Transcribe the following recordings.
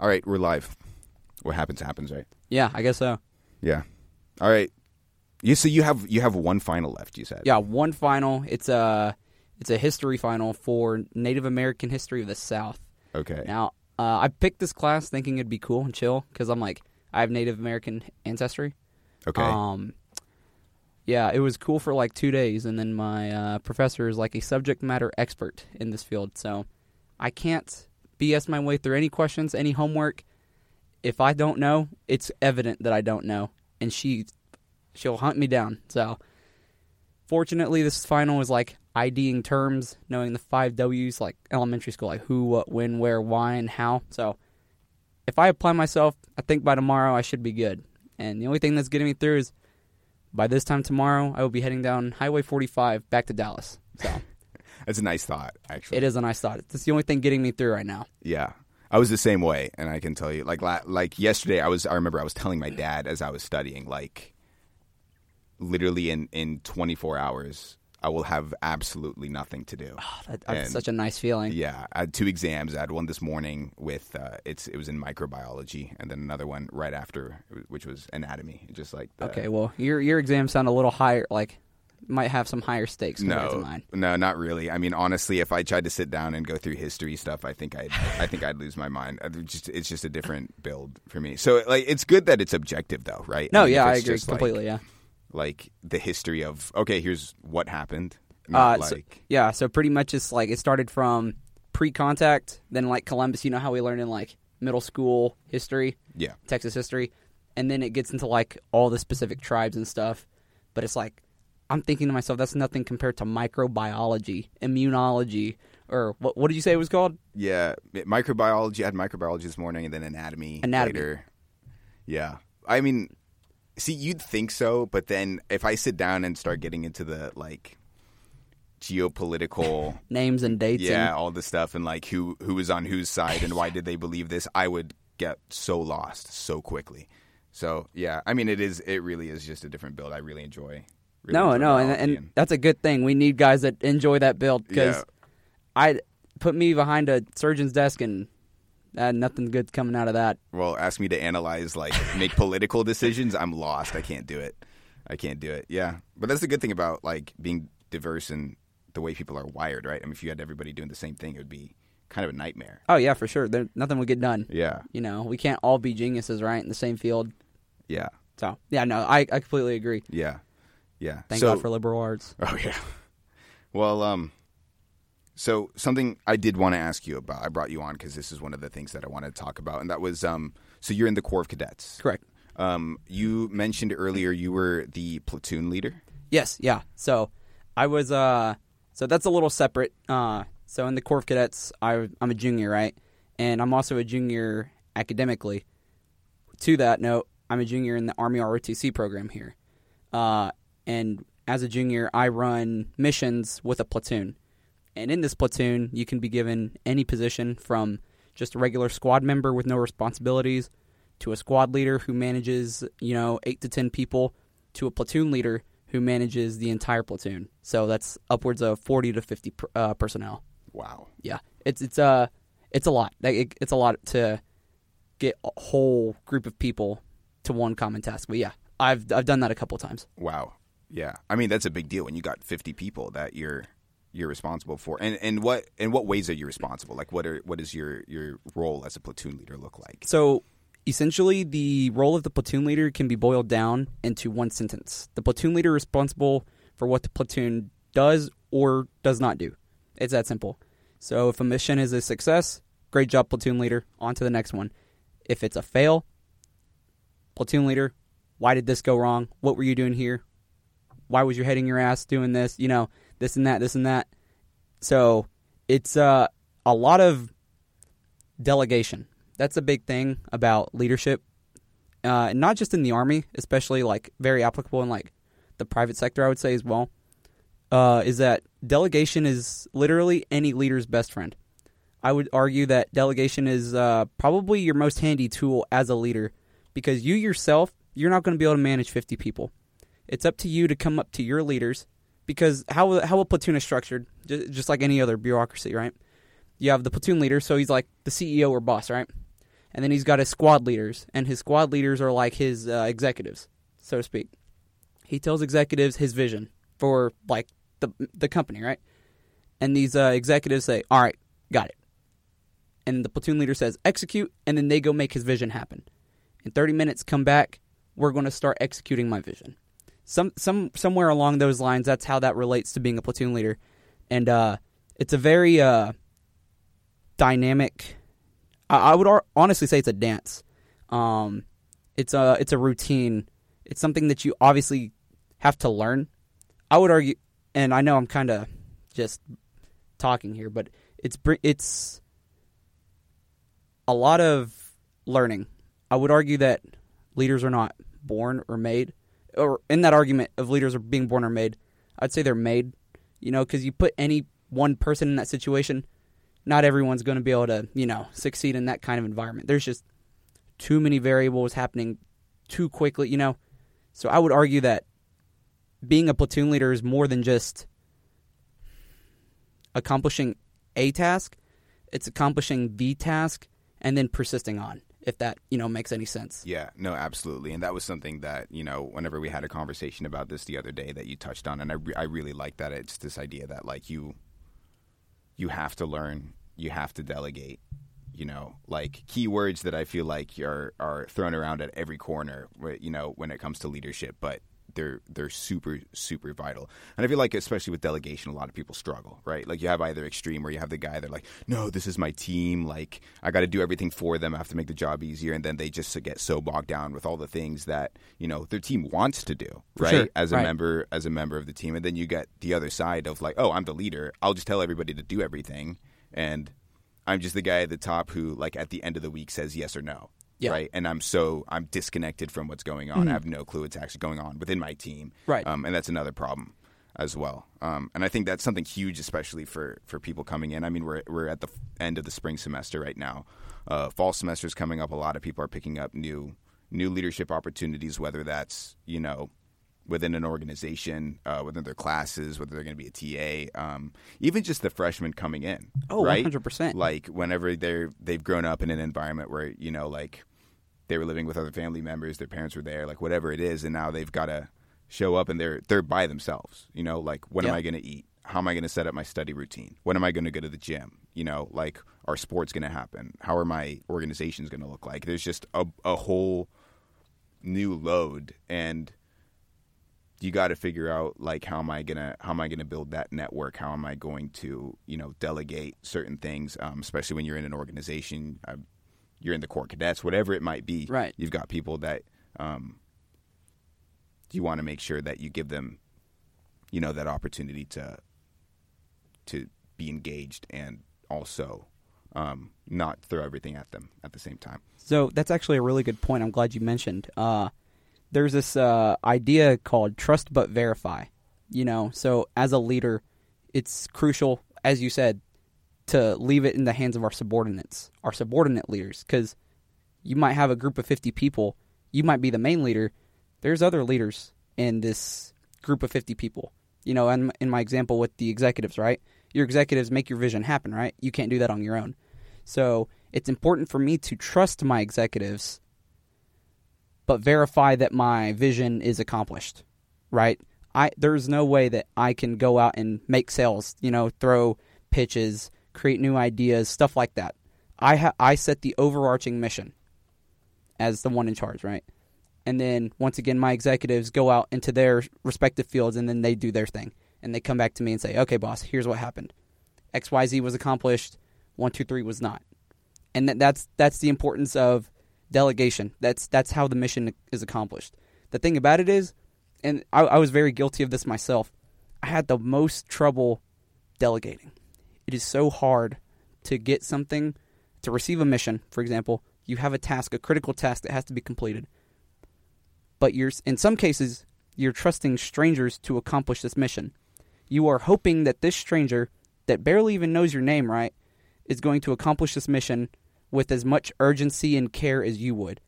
All right, we're live. What happens happens, right? Yeah, I guess so. Yeah. All right. You so you have you have one final left. You said. Yeah, one final. It's a it's a history final for Native American history of the South. Okay. Now, uh, I picked this class thinking it'd be cool and chill because I'm like I have Native American ancestry. Okay. Um, yeah, it was cool for like two days, and then my uh, professor is like a subject matter expert in this field, so I can't BS my way through any questions, any homework. If I don't know, it's evident that I don't know, and she she'll hunt me down. So, fortunately, this final was like IDing terms, knowing the five W's, like elementary school, like who, what, when, where, why, and how. So, if I apply myself, I think by tomorrow I should be good. And the only thing that's getting me through is by this time tomorrow, I will be heading down Highway 45 back to Dallas. So That's a nice thought, actually. it is a nice thought. It's the only thing getting me through right now. Yeah. I was the same way, and I can tell you, like, la- like yesterday, I was. I remember I was telling my dad as I was studying, like, literally in in 24 hours, I will have absolutely nothing to do. That, that's And- such a nice feeling. Yeah, I had two exams. I had one this morning with uh, it's it was in microbiology, and then another one right after, which was anatomy. Just like the, Okay, well, your your exams sound a little higher, like might have some higher stakes compared to No, mine. no, not really. I mean, honestly, if I tried to sit down and go through history stuff, I think I'd, I think I'd lose my mind. Just, it's just a different build for me. So, like, it's good that it's objective, though, right? No, mean, yeah, I agree just, like- completely. yeah. Like the history of okay, here's what happened. Uh, Not so- like Yeah, so pretty much it's like it started from pre-contact, then like Columbus. You know how we learn in like middle school history, yeah, Texas history, and then it gets into like all the specific tribes and stuff. But it's like I'm thinking to myself, that's nothing compared to microbiology, immunology, or what? What did you say it was called? yeah. Microbiology. I had microbiology this morning, and then anatomy, Anatomy. later. Yeah, I mean, see, you'd think so, but then if I sit down and start getting into the like geopolitical Names and dates. yeah and, all the stuff and like who who was on whose side and why did they believe this i would get so lost so quickly so yeah i mean it is it really is just a different build i really enjoy really no, no, and, and that's a good thing. We need guys that enjoy that build because Yeah. I put me behind a surgeon's desk and uh, nothing good coming out of that. well ask me to analyze like make political decisions i'm lost i can't do it i can't do it yeah but that's the good thing about like being diverse and the way people are wired right i mean if you had everybody doing the same thing it would be kind of a nightmare Oh yeah, for sure. There, nothing would get done. yeah You know, we can't all be geniuses, right, in the same field. yeah So yeah, no, I, I completely agree. yeah yeah Thank so, God for liberal arts. Oh yeah. Well, um, so something I did want to ask you about. I brought you on because this is one of the things that I wanted to talk about, and that was um. So you're in the Corps of Cadets. Correct. Um, you mentioned earlier you were the platoon leader. Yes, yeah. So I was uh so that's a little separate. Uh so in the Corps of Cadets, I I'm a junior, right? And I'm also a junior academically. To that note, I'm a junior in the Army ROTC program here. Uh and as a junior, I run missions with a platoon. And in this platoon, you can be given any position from just a regular squad member with no responsibilities to a squad leader who manages, you know, 8 to 10 people to a platoon leader who manages the entire platoon. So that's upwards of 40 to 50 per, uh, personnel. Wow. Yeah. It's it's uh it's a lot. It, it's a lot to get a whole group of people to one common task. But yeah, I've I've done that a couple times. Wow. Yeah. I mean that's a big deal when you got 50 people that you're you're responsible for. And and what in what ways are you responsible? Like what are what is your your role as a platoon leader look like? So essentially, the role of the platoon leader can be boiled down into one sentence. The platoon leader responsible for what the platoon does or does not do. It's that simple. So if a mission is a success, great job, platoon leader. On to the next one. If it's a fail, platoon leader, why did this go wrong? What were you doing here? Why was you heading your ass doing this? You know, this and that, this and that. So it's uh, a lot of delegation. That's a big thing about leadership, uh, not just in the army, especially like very applicable in like the private sector. I would say as well. Uh, is that delegation is literally any leader's best friend. I would argue that delegation is uh, probably your most handy tool as a leader because you yourself, you're not going to be able to manage 50 people. It's up to you to come up to your leaders because how how a platoon is structured, ju- just like any other bureaucracy, right? You have the platoon leader, so he's like the CEO or boss, right? and then he's got his squad leaders, and his squad leaders are like his uh, executives, so to speak. He tells executives his vision for like the the company, right? And these uh, executives say, "All right, got it." And the platoon leader says, "Execute," and then they go make his vision happen. In 30 minutes, come back. We're going to start executing my vision. Some some somewhere along those lines, that's how that relates to being a platoon leader, and uh, it's a very uh, dynamic. I, I would ar- honestly say it's a dance. Um, it's a it's a routine. It's something that you obviously have to learn. I would argue, and I know I'm kind of just talking here, but it's it's a lot of learning. I would argue that leaders are not born or made, or in that argument of leaders are being born or made, I'd say they're made. You know, because you put any one person in that situation, not everyone's going to be able to, you know, succeed in that kind of environment. There's just too many variables happening too quickly, you know. So I would argue that being a platoon leader is more than just accomplishing a task, it's accomplishing the task and then persisting on if that you know makes any sense. Yeah, no, absolutely, and that was something that you know whenever we had a conversation about this the other day that you touched on, and I re- I really like that it's this idea that like you you have to learn, you have to delegate, you know, like keywords that I feel like are are thrown around at every corner, you know, when it comes to leadership, but they're they're super super vital. And I feel like especially with delegation, a lot of people struggle, right? Like you have either extreme where you have the guy that like, no, this is my team, like I got to do everything for them, I have to make the job easier, and then they just get so bogged down with all the things that you know their team wants to do, right? Sure. As a Right. member as a member of the team, and then you get the other side of like, oh, I'm the leader, I'll just tell everybody to do everything, and I'm just the guy at the top who like at the end of the week says yes or no. Yeah. Right. And I'm so I'm disconnected from what's going on. I have no clue what's actually going on within my team. Right. Um, and that's another problem as well. Um, and I think that's something huge, especially for, for people coming in. I mean, we're we're at the end of the spring semester right now. Uh, fall semester is coming up. A lot of people are picking up new new leadership opportunities, whether that's you know within an organization, uh, within their classes, whether they're going to be a TA, um, even just the freshmen coming in. Oh, right? 100%. Like whenever they're they've grown up in an environment where you know like they were living with other family members, their parents were there, like whatever it is, and now they've got to show up and they're they're by themselves. You know, like what am I going to eat? How am I going to set up my study routine? When am I going to go to the gym? You know, like are sports going to happen? How are my organizations going to look like? There's just a a whole new load and you got to figure out like how am I gonna how am I gonna build that network? How am I going to you know delegate certain things, um, especially when you're in an organization, uh, you're in the Corps Cadets, whatever it might be. Right. You've got people that um, you want to make sure that you give them, you know, that opportunity to to be engaged and also um, not throw everything at them at the same time. So that's actually a really good point. I'm glad you mentioned. Uh, there's this uh, idea called trust but verify. You know, so as a leader, it's crucial, as you said, to leave it in the hands of our subordinates, our subordinate leaders, because you might have a group of 50 people. You might be the main leader. There's other leaders in this group of 50 people. You know, and in my example with the executives, right? Your executives make your vision happen, right? You can't do that on your own. So it's important for me to trust my executives, but verify that my vision is accomplished, right? I there's no way that I can go out and make sales, you know, throw pitches, create new ideas, stuff like that. I ha- I set the overarching mission as the one in charge, right? And then once again, my executives go out into their respective fields and then they do their thing. And they come back to me and say, okay, boss, here's what happened. XYZ was accomplished, one, two, three was not. And that, that's, that's the importance of delegation. That's, that's how the mission is accomplished. The thing about it is, and I, I was very guilty of this myself, I had the most trouble delegating. It is so hard to get something, to receive a mission, for example. You have a task, a critical task that has to be completed but you're in some cases you're trusting strangers to accomplish this mission. You are hoping that this stranger that barely even knows your name, right, is going to accomplish this mission with as much urgency and care as you would.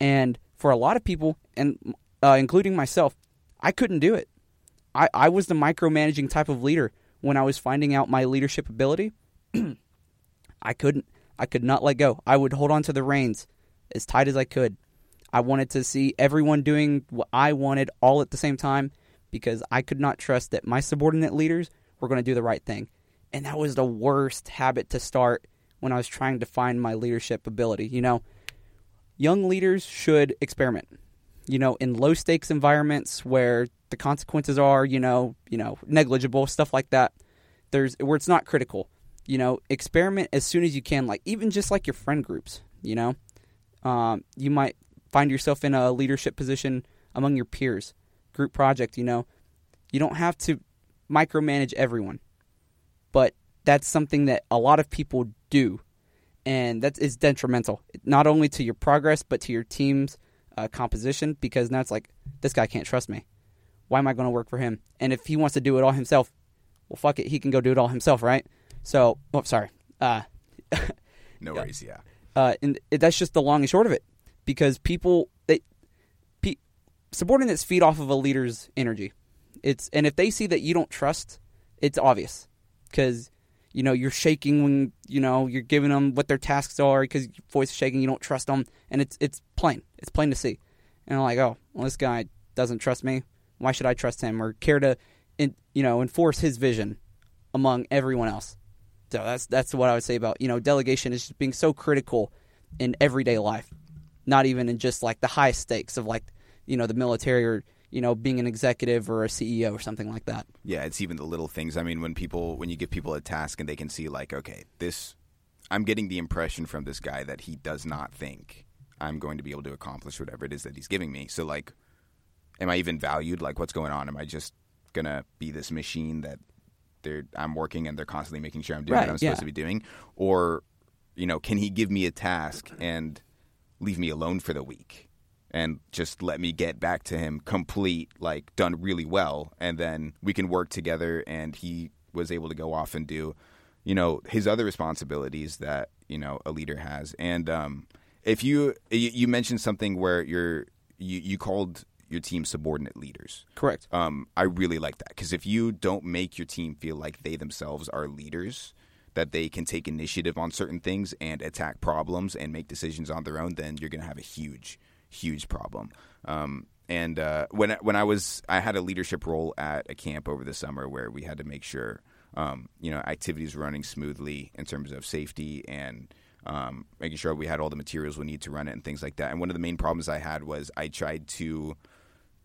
And for a lot of people, and uh, including myself, I couldn't do it. I, I was the micromanaging type of leader when I was finding out my leadership ability. I couldn't I could not let go. I would hold on to the reins as tight as I could. I wanted to see everyone doing what I wanted all at the same time because I could not trust that my subordinate leaders were going to do the right thing. And that was the worst habit to start when I was trying to find my leadership ability. You know, young leaders should experiment. You know, in low stakes environments where the consequences are, you know, you know, negligible, stuff like that. There's where it's not critical. You know, experiment as soon as you can, like even just like your friend groups, you know. Um, you might find yourself in a leadership position among your peers, group project, you know. You don't have to micromanage everyone. But that's something that a lot of people do and that is detrimental not only to your progress but to your team's uh, composition because now it's like this guy can't trust me why am i going to work for him? And if he wants to do it all himself well fuck it. He can go do it all himself right? So oh sorry. Uh, no worries yeah. Uh, and that's just the long and short of it because people they pe- subordinates feed off of a leader's energy. It's and if they see that you don't trust it's obvious because you know you're shaking when you know you're giving them what their tasks are because your voice is shaking you don't trust them and it's it's plain. It's plain to see. And i'm like oh well this guy doesn't trust me why should i trust him or care to in, you know enforce his vision among everyone else so that's that's what i would say about you know delegation is just being so critical in everyday life not even in just like the high stakes of like you know the military or you know, being an executive or a CEO or something like that. Yeah, it's even the little things. I mean, when people when you give people a task and they can see like, okay, this I'm getting the impression from this guy that he does not think I'm going to be able to accomplish whatever it is that he's giving me. So like am I even valued? Like what's going on? Am I just to be this machine that they're I'm working and they're constantly making sure I'm doing Right, what I'm supposed yeah. to be doing or you know, can he give me a task and leave me alone for the week? and just let me get back to him complete, like done really well, and then we can work together. And he was able to go off and do, you know, his other responsibilities that you know a leader has. And um, if you you you mentioned something where you're you, you called your team subordinate leaders. Correct. Um, I really like that because if you don't make your team feel like they themselves are leaders, that they can take initiative on certain things and attack problems and make decisions on their own, then you're going to have a huge, huge problem. Um, and uh, when I- when I was, I had a leadership role at a camp over the summer where we had to make sure, um, you know, activities were running smoothly in terms of safety and um, making sure we had all the materials we need to run it and things like that. And one of the main problems I had was I tried to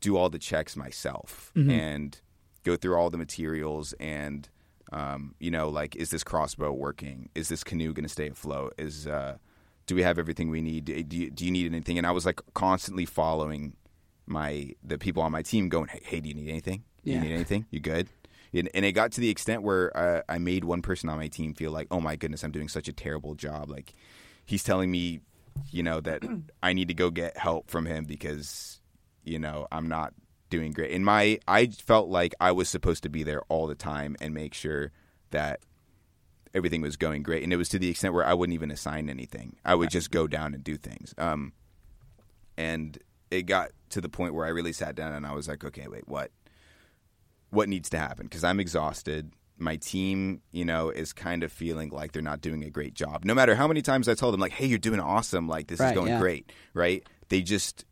do all the checks myself and go through all the materials and um, you know like is this crossbow working? Is this canoe going to stay afloat? Is uh, do we have everything we need? Do you, do you need anything? And i was like constantly following my the people on my team going hey, hey do you need anything? Do Yeah. you need anything? You good? And, and it got to the extent where uh, i made one person on my team feel like oh my goodness i'm doing such a terrible job. Like he's telling me you know that i need to go get help from him because you know i'm not doing great. And my i felt like i was supposed to be there all the time and make sure that everything was going great. And it was to the extent where i wouldn't even assign anything. I would just go down and do things. Um, and it got to the point where i really sat down and i was like okay wait what? What needs to happen? Because i'm exhausted. My team you know is kind of feeling like they're not doing a great job. No matter how many times i told them like hey you're doing awesome. Like this is going yeah. great right? They just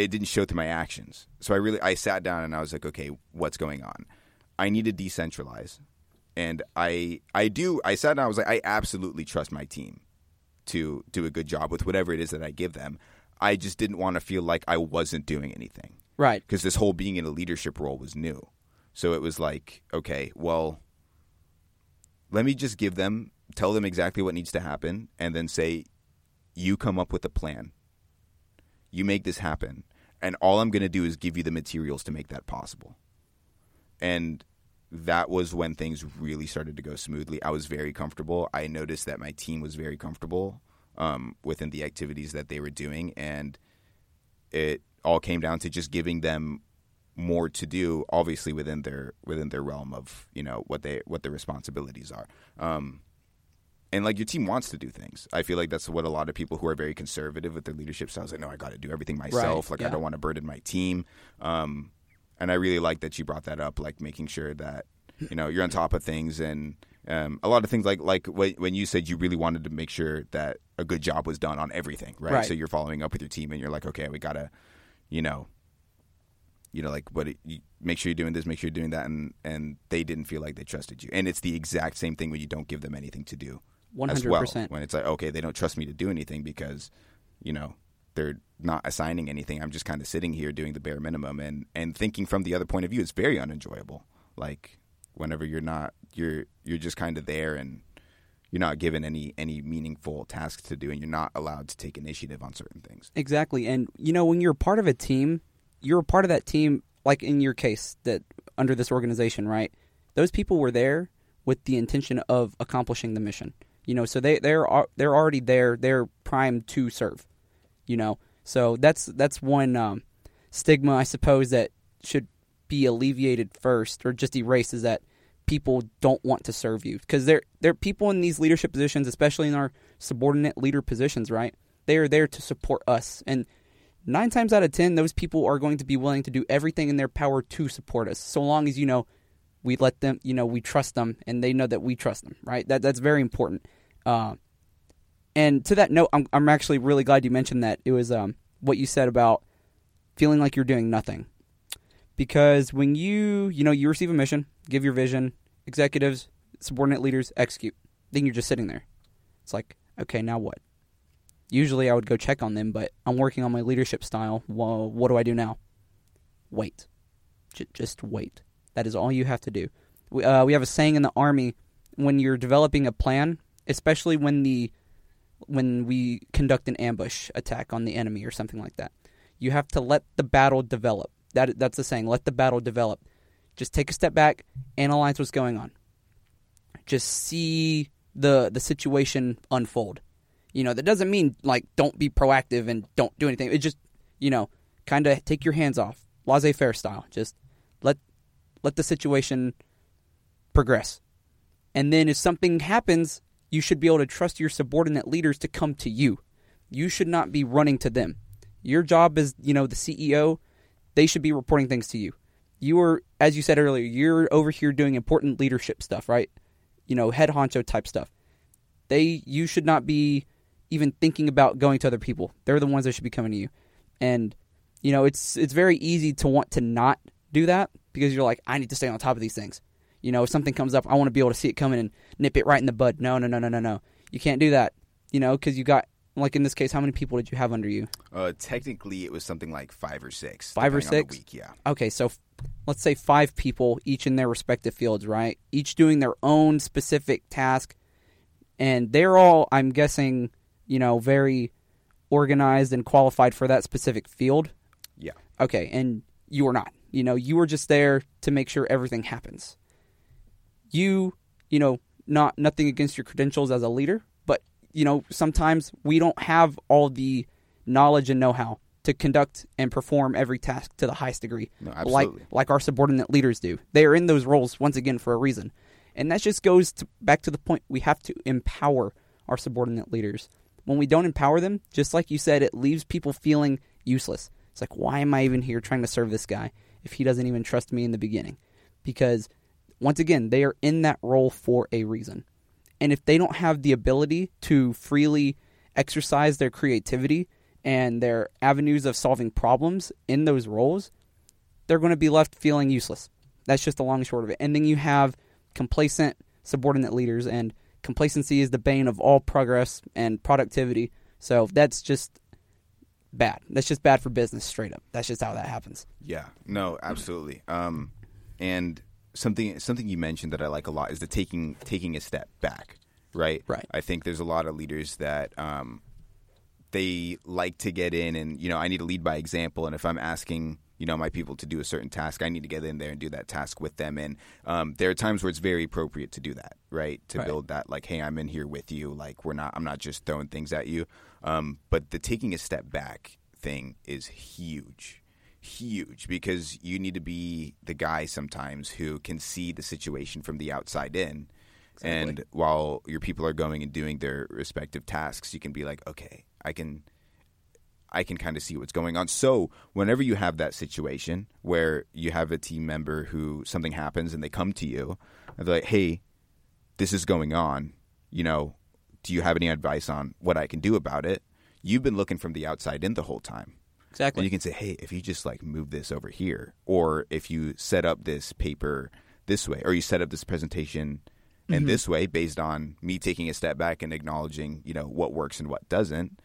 it didn't show through my actions so i really i sat down and i was like okay what's going on i need to decentralize and i i do i sat down i was like i absolutely trust my team to do a good job with whatever it is that i give them i just didn't want to feel like i wasn't doing anything Right. because this whole being in a leadership role was new. So it was like, okay, well, let me just give them, tell them exactly what needs to happen, and then say, you come up with a plan. You make this happen. And all I'm going to do is give you the materials to make that possible. And that was when things really started to go smoothly. I was very comfortable. I noticed that my team was very comfortable um, within the activities that they were doing. And it all came down to just giving them more to do obviously within their within their realm of you know what they what their responsibilities are um and like your team wants to do things. I feel like that's what a lot of people who are very conservative with their leadership styles like no i got to do everything myself. Like i don't want to burden my team. Um and i really like that you brought that up like making sure that you know you're on top of things. And um, a lot of things like like when when you said you really wanted to make sure that a good job was done on everything, right? Right. So you're following up with your team, and you're like, okay, we gotta, you know, you know, like what it, you, make sure you're doing this, make sure you're doing that, and and they didn't feel like they trusted you, and it's the exact same thing when you don't give them anything to do One as hundred well. percent. When it's like, okay, they don't trust me to do anything because, you know, they're not assigning anything. I'm just kind of sitting here doing the bare minimum and and thinking from the other point of view. It's very unenjoyable. Like whenever you're not, you're you're just kind of there and you're not given any any meaningful tasks to do, and you're not allowed to take initiative on certain things. Exactly. And you know, when you're part of a team, you're a part of that team like in your case that under this organization, right? Those people were there with the intention of accomplishing the mission. You know, so they they're they're already there, they're primed to serve. You know. So that's that's one um, stigma I suppose that should be alleviated first or just erased is that people don't want to serve you because they're they're people in these leadership positions, especially in our subordinate leader positions, right? They are there to support us, and nine times out of ten, those people are going to be willing to do everything in their power to support us, so long as you know we let them, you know, we trust them, and they know that we trust them, right? That that's very important. Uh, and to that note, I'm I'm actually really glad you mentioned that. It was um what you said about feeling like you're doing nothing. Because when you you know you receive a mission give your vision executives subordinate leaders execute then you're just sitting there. It's like okay now what? Usually i would go check on them but i'm working on my leadership style. Well what do i do now? Wait. J- just wait that is all you have to do we, uh, we have a saying in the army when you're developing a plan especially when the when we conduct an ambush attack on the enemy or something like that you have to let the battle develop that that's the saying. Let the battle develop. Just take a step back, analyze what's going on. Just see the the situation unfold. You know, that doesn't mean like don't be proactive and don't do anything. It just, you know, kind of take your hands off, laissez-faire style. Just let the situation progress. And then if something happens, you should be able to trust your subordinate leaders to come to you. You should not be running to them. Your job is, you know, the CEO they should be reporting things to you. You are, as you said earlier, you're over here doing important leadership stuff, right? You know, head honcho type stuff. They, you should not be even thinking about going to other people. They're the ones that should be coming to you. And, you know, it's it's very easy to want to not do that because you're like, I need to stay on top of these things. You know, if something comes up, I want to be able to see it coming and nip it right in the bud. No, no, no, no, no, no. You can't do that. You know, because you got like in this case, how many people did you have under you? Uh, technically, it was something like five or six. Five or depending on the six? week, yeah. okay, so f- let's say five people, each in their respective fields, right? Each doing their own specific task, and they're all, I'm guessing, you know, very organized and qualified for that specific field. Yeah. Okay, and you were not. You know, you were just there to make sure everything happens. You, you know, not nothing against your credentials as a leader, but you know, sometimes we don't have all the knowledge and know-how to conduct and perform every task to the highest degree, No, like like our subordinate leaders do. They are in those roles once again for a reason, and that just goes to, back to the point we have to empower our subordinate leaders. When we don't empower them, just like you said, it leaves people feeling useless. It's like, why am I even here trying to serve this guy if he doesn't even trust me in the beginning? Because once again, they are in that role for a reason. And if they don't have the ability to freely exercise their creativity and their avenues of solving problems in those roles, they're going to be left feeling useless. That's just the long and short of it. And then you have complacent subordinate leaders, and complacency is the bane of all progress and productivity. So that's just bad. That's just bad for business, straight up. That's just how that happens. Yeah, no, absolutely. Um, and something something you mentioned that I like a lot is the taking taking a step back. Right. Right. I think there's a lot of leaders that um, they like to get in, and you know, I need to lead by example. And if I'm asking, you know, my people to do a certain task, I need to get in there and do that task with them. And um, there are times where it's very appropriate to do that. Right. To Right. build that, like, hey, I'm in here with you. Like, we're not. I'm not just throwing things at you. Um, but the taking a step back thing is huge huge because you need to be the guy sometimes who can see the situation from the outside in. And while your people are going and doing their respective tasks, you can be like, okay, I can I can kind of see what's going on. So, whenever you have that situation where you have a team member who something happens and they come to you and they're like, "Hey, this is going on. You know, do you have any advice on what I can do about it? You've been looking from the outside in the whole time. Exactly. And you can say, hey, if you just like move this over here, or if you set up this paper this way, or you set up this presentation in Mm-hmm. this way based on me taking a step back and acknowledging, you know, what works and what doesn't,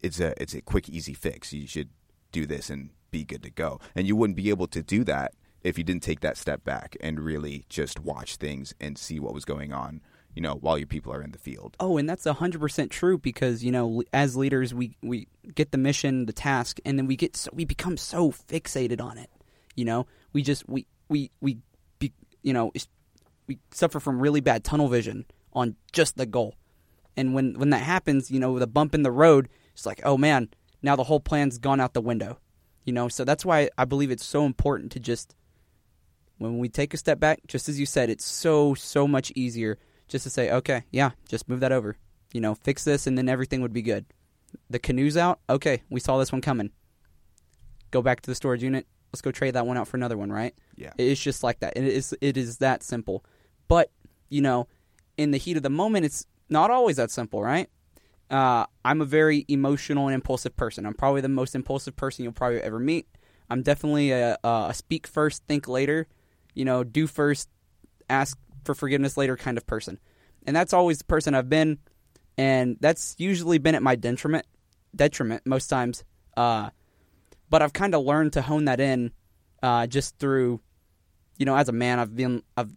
it's a it's a quick, easy fix. You should do this and be good to go. And you wouldn't be able to do that if you didn't take that step back and really just watch things and see what was going on, you know, while your people are in the field. Oh, and that's hundred percent true because you know, as leaders, we we get the mission, the task, and then we get so, we become so fixated on it. You know, we just we we we be, you know we suffer from really bad tunnel vision on just the goal, and when when that happens, you know, the bump in the road, it's like, oh man, now the whole plan's gone out the window. You know, so that's why I believe it's so important to just when we take a step back, just as you said, it's so so much easier just to say, okay, yeah, just move that over. You know, fix this, and then everything would be good. The canoe's out. Okay, we saw this one coming. Go back to the storage unit. Let's go trade that one out for another one, right? Yeah. It's just like that. It is it is that simple. But you know, in the heat of the moment, it's not always that simple, right? Uh, I'm a very emotional and impulsive person. I'm probably the most impulsive person you'll probably ever meet. I'm definitely a, a speak first, think later. You know, do first, ask for forgiveness later kind of person. And that's always the person I've been, and that's usually been at my detriment. Detriment most times. Uh, but I've kind of learned to hone that in, uh, just through, you know, as a man, I've been I've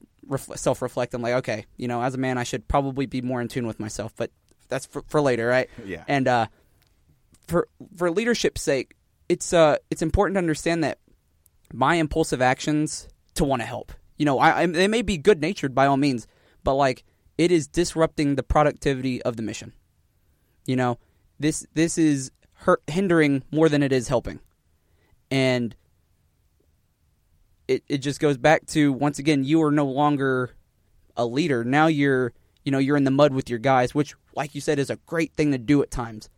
self reflecting like, okay, you know, as a man, I should probably be more in tune with myself. But that's for, for later, right? Yeah. And uh, for for leadership's sake, it's uh it's important to understand that my impulsive actions to want to help. You know, I, I they may be good natured by all means, but like it is disrupting the productivity of the mission. You know, this this is hurt, hindering more than it is helping, and it it just goes back to once again you are no longer a leader. Now you're you know you're in the mud with your guys, which like you said is a great thing to do at times.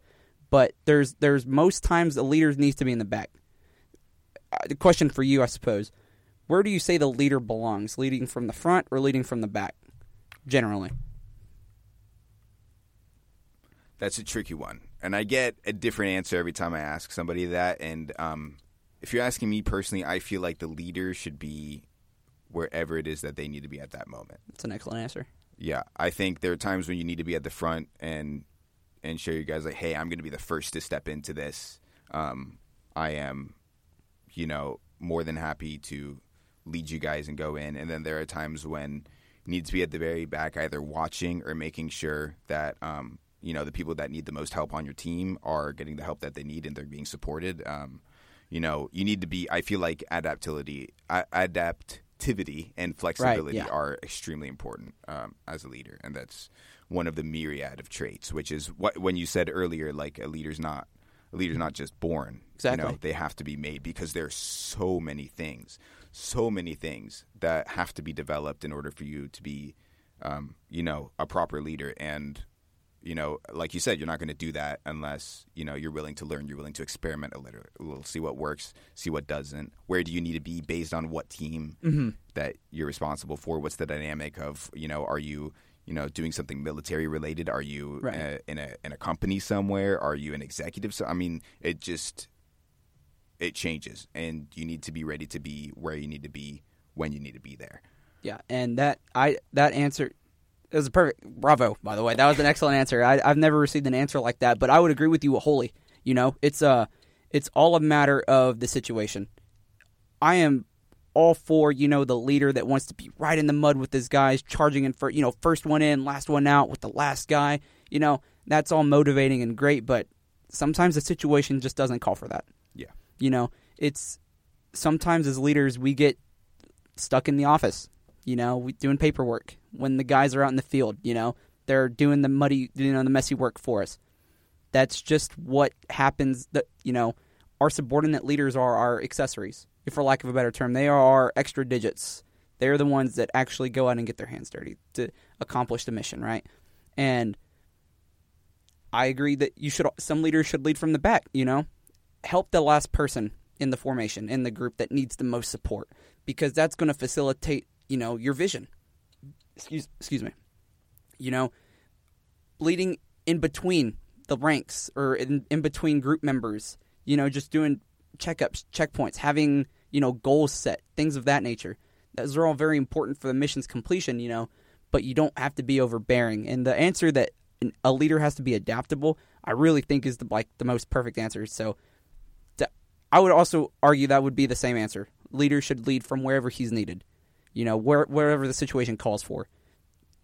But there's there's most times the leader needs to be in the back. Uh, the question for you, I suppose, where do you say the leader belongs? Leading from the front or leading from the back? Generally, That's a tricky one, and I get a different answer every time I ask somebody that. And um, if you're asking me personally, I feel like the leader should be wherever it is that they need to be at that moment. that's an excellent answer. Yeah, I think there are times when you need to be at the front and and show you guys like, hey, I'm going to be the first to step into this. Um, I am, you know, more than happy to lead you guys and go in. And then there are times when you need to be at the very back, either watching or making sure that um, you know the people that need the most help on your team are getting the help that they need and they're being supported. Um, you know, you need to be. I feel like adaptability, a- adaptivity, and flexibility yeah. are extremely important um, as a leader, and that's one of the myriad of traits. Which is what when you said earlier, like a leader's not a leader's not just born. You know, Exactly. they have to be made because there's so many things, so many things that have to be developed in order for you to be, um, you know, a proper leader. And you know, like you said, you're not going to do that unless you know you're willing to learn, you're willing to experiment a little, a little, see what works, see what doesn't. Where do you need to be based on what team Mm-hmm. that you're responsible for? What's the dynamic of you know? Are you you know doing something military related? Are you Right. uh, in a in a company somewhere? Are you an executive? So I mean, it just it changes, and you need to be ready to be where you need to be when you need to be there. Yeah, and that I that answer it was a perfect. Bravo, by the way, that was an excellent answer. I, I've never received an answer like that, but I would agree with you wholly. You know, it's uh it's all a matter of the situation. I am all for you know the leader that wants to be right in the mud with his guys, charging in for you know first one in, last one out with the last guy. You know that's all motivating and great, but sometimes the situation just doesn't call for that. Yeah. You know, it's sometimes as leaders we get stuck in the office. You know, doing paperwork when the guys are out in the field. You know, they're doing the muddy, you know, the messy work for us. That's just what happens. That you know, our subordinate leaders are our accessories, if for lack of a better term. They are our extra digits. They're the ones that actually go out and get their hands dirty to accomplish the mission, right? And I agree that you should. Some leaders should lead from the back. You know, help the last person in the formation in the group that needs the most support because that's going to facilitate you know your vision excuse excuse me You know, leading in between the ranks or in, in between group members, you know, just doing checkups, checkpoints, having, you know, goals set, things of that nature. Those are all very important for the mission's completion, you know, but you don't have to be overbearing. And the answer that a leader has to be adaptable, I really think is the like the most perfect answer. So I would also argue that would be the same answer. Leader should lead from wherever he's needed. You know, where, wherever the situation calls for.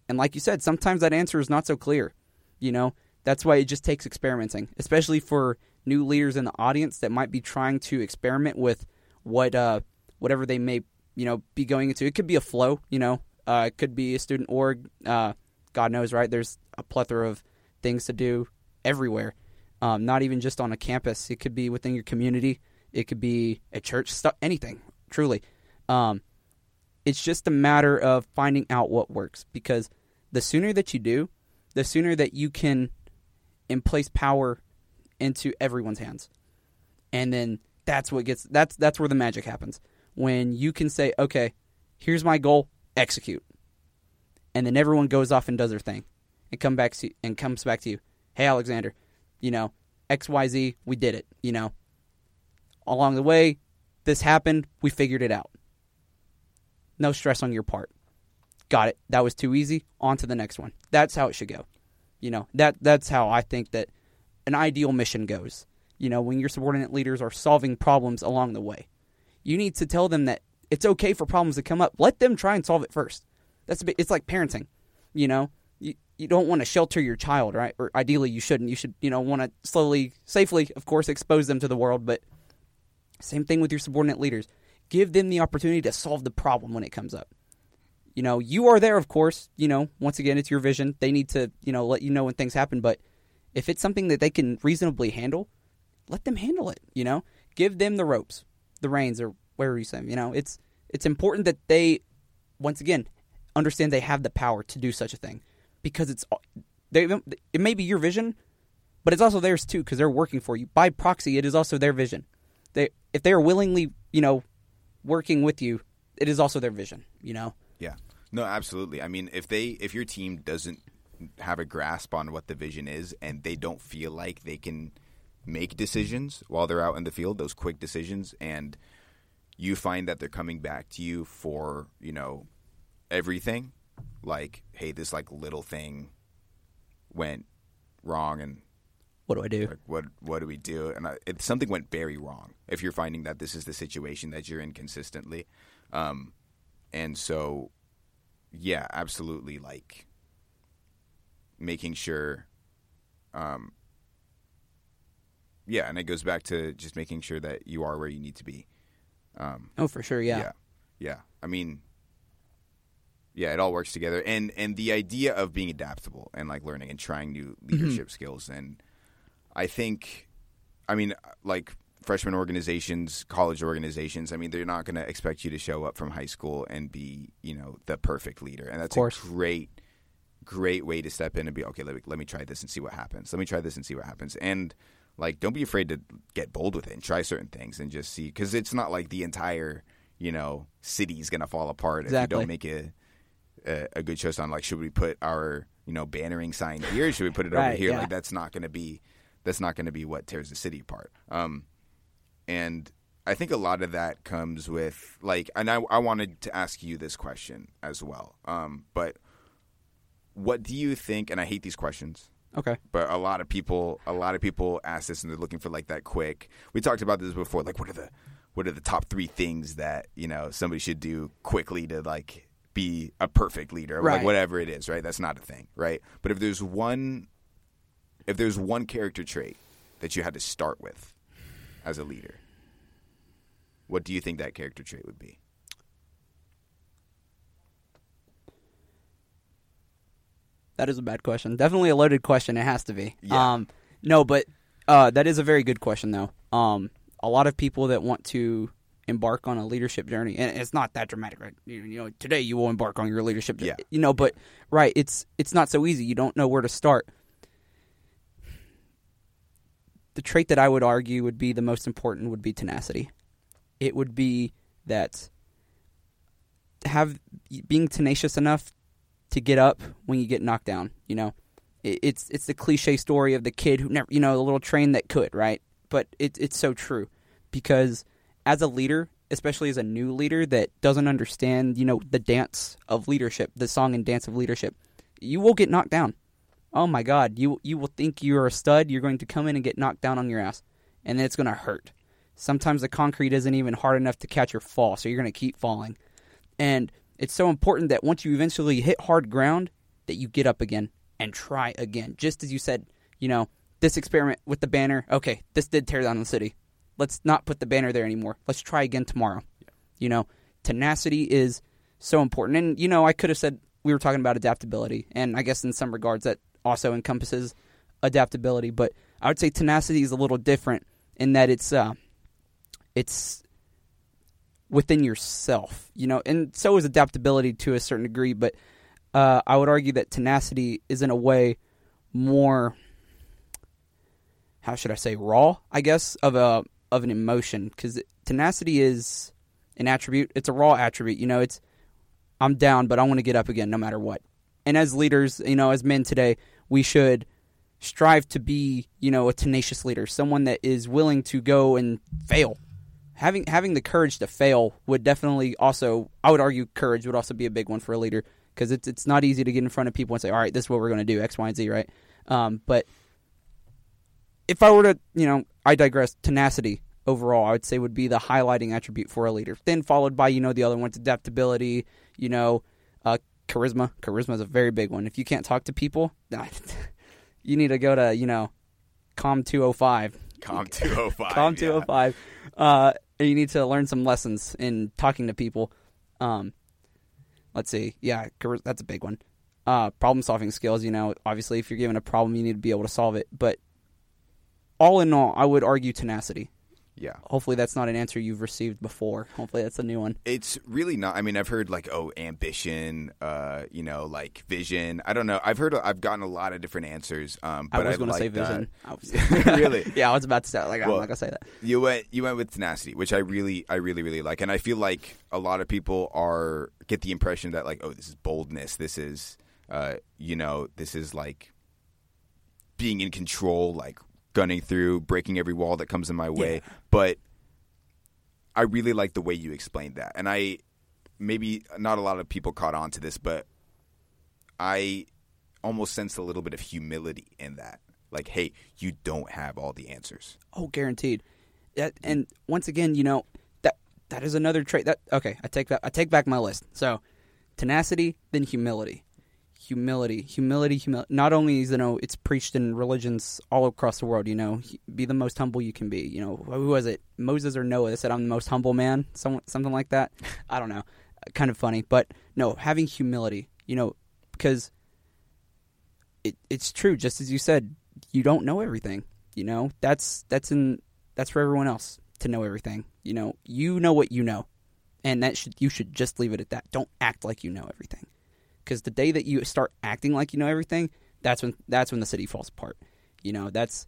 And like you said, sometimes that answer is not so clear. You know, that's why it just takes experimenting, especially for new leaders in the audience that might be trying to experiment with what uh, whatever they may you know be going into. It could be a flow, you know, uh, it could be a student org. Uh, God knows, right? There's a plethora of things to do everywhere, um, not even just on a campus. It could be within your community. It could be a church, stuff, anything. Truly, um, it's just a matter of finding out what works because the sooner that you do, the sooner that you can and place power into everyone's hands. And then that's what gets that's that's where the magic happens. When you can say, "Okay, here's my goal, execute." And then everyone goes off and does their thing and come back to, and comes back to you. "Hey Alexander, you know, XYZ, we did it, you know. Along the way, this happened, we figured it out. No stress on your part. Got it. That was too easy. On to the next one. That's how it should go. You know, that that's how I think that an ideal mission goes. You know, when your subordinate leaders are solving problems along the way. You need to tell them that it's okay for problems to come up. Let them try and solve it first. That's a bit, it's like parenting. You know, you, you don't want to shelter your child, right? Or ideally you shouldn't. You should, you know, want to slowly, safely, of course, expose them to the world, but same thing with your subordinate leaders. Give them the opportunity to solve the problem when it comes up. You know, you are there, of course. You know, once again, it's your vision. They need to, you know, let you know when things happen. But if it's something that they can reasonably handle, let them handle it. You know, give them the ropes, the reins, or wherever you say. You know, it's it's important that they, once again, understand they have the power to do such a thing, because it's they. It may be your vision, but it's also theirs too, because they're working for you by proxy. It is also their vision. They if they are willingly, you know, working with you, it is also their vision. You know. Yeah. No, absolutely. I mean, if they if your team doesn't have a grasp on what the vision is and they don't feel like they can make decisions while they're out in the field, those quick decisions and you find that they're coming back to you for, you know, everything, like, hey, this like little thing went wrong and what do I do? Like, what what do we do? And I, if something went very wrong, if you're finding that this is the situation that you're in consistently, um, and so yeah, absolutely. Like making sure, um, yeah, and it goes back to just making sure that you are where you need to be. Um, oh, for sure, yeah, yeah, yeah. I mean, yeah, it all works together, and and the idea of being adaptable and like learning and trying new mm-hmm. leadership mm-hmm. skills, and I think, I mean, like freshman organizations, college organizations, I mean, they're not going to expect you to show up from high school and be, you know, the perfect leader. And that's a great, great way to step in and be, okay, let me, let me try this and see what happens. Let me try this and see what happens. And like, don't be afraid to get bold with it and try certain things and just see, because it's not like the entire, you know, city's going to fall apart exactly. if you don't make a, a, a good choice on like, should we put our, you know, bannering sign here? Should we put it right, over here? Yeah. Like, that's not going to be, that's not going to be what tears the city apart. Um, and I think a lot of that comes with like, and I, I wanted to ask you this question as well. Um, but what do you think? And I hate these questions. Okay. But a lot of people, a lot of people ask this, and they're looking for like that quick. We talked about this before. Like, what are the, what are the top three things that you know somebody should do quickly to like be a perfect leader, right. like whatever it is, right? That's not a thing, right? But if there's one, if there's one character trait that you had to start with as a leader, what do you think that character trait would be? That is a bad question. Definitely a loaded question. It has to be. Yeah. Um, no, but uh, that is a very good question, though. Um, a lot of people that want to embark on a leadership journey, and it's not that dramatic, right? You, you know, today you will embark on your leadership journey. Yeah. You know, but right, it's it's not so easy. You don't know where to start the trait that I would argue would be the most important would be tenacity. It would be that have being tenacious enough to get up when you get knocked down. You know, it, it's it's the cliche story of the kid who never, you know, the little train that could, right? But it, it's so true because as a leader, especially as a new leader that doesn't understand, you know, the dance of leadership, the song and dance of leadership, you will get knocked down. Oh my God, you you will think you're a stud. You're going to come in and get knocked down on your ass, and then it's going to hurt. Sometimes the concrete isn't even hard enough to catch your fall, so you're going to keep falling. And it's so important that once you eventually hit hard ground, that you get up again and try again. Just as you said, you know, this experiment with the banner, okay, this did tear down the city. Let's not put the banner there anymore. Let's try again tomorrow. Yeah. You know, tenacity is so important. And, you know, I could have said we were talking about adaptability, and I guess in some regards that also encompasses adaptability, but I would say tenacity is a little different in that it's uh, it's within yourself, you know, and so is adaptability to a certain degree. But uh, I would argue that tenacity is in a way more, how should I say, raw, I guess, of a of an emotion because tenacity is an attribute. It's a raw attribute. You know, it's I'm down, but I want to get up again no matter what. And as leaders, you know, as men today, we should strive to be, you know, a tenacious leader, someone that is willing to go and fail. Having having the courage to fail would definitely also I would argue courage would also be a big one for a leader because it's it's not easy to get in front of people and say all right this is what we're going to do X Y and Z right? Um, but if I were to you know I digress tenacity overall I would say would be the highlighting attribute for a leader. Then followed by you know the other ones adaptability you know uh, charisma charisma is a very big one if you can't talk to people you need to go to you know com 205 com 205 com 205 yeah. uh, you need to learn some lessons in talking to people. Um, let's see. Yeah, that's a big one. Uh, problem solving skills, you know, obviously if you're given a problem, you need to be able to solve it. But all in all, I would argue tenacity. Yeah. Hopefully that's not an answer you've received before. Hopefully that's a new one. It's really not. I mean, I've heard like oh, ambition, uh, you know, like vision. I don't know. I've heard I've gotten a lot of different answers. Um, but I was going to say vision. Was, really? yeah, I was about to say like well, I'm not gonna say that. You went you went with tenacity, which I really I really really like, and I feel like a lot of people are get the impression that like oh, this is boldness. This is uh, you know, this is like being in control, like gunning through, breaking every wall that comes in my way. Yeah. But I really like the way you explained that. And I maybe not a lot of people caught on to this, but I almost sensed a little bit of humility in that. Like, hey, you don't have all the answers. Oh, guaranteed. That, and once again, you know, that that is another trait that okay, I take that I take back my list. So, tenacity, then humility humility, humility, humility. Not only is you know it's preached in religions all across the world. You know, be the most humble you can be. You know, who was it? Moses or Noah that said, "I'm the most humble man." Some, something like that. I don't know. Uh, kind of funny, but no, having humility. You know, because it, it's true. Just as you said, you don't know everything. You know, that's that's in that's for everyone else to know everything. You know, you know what you know, and that should you should just leave it at that. Don't act like you know everything because the day that you start acting like you know everything, that's when that's when the city falls apart. You know, that's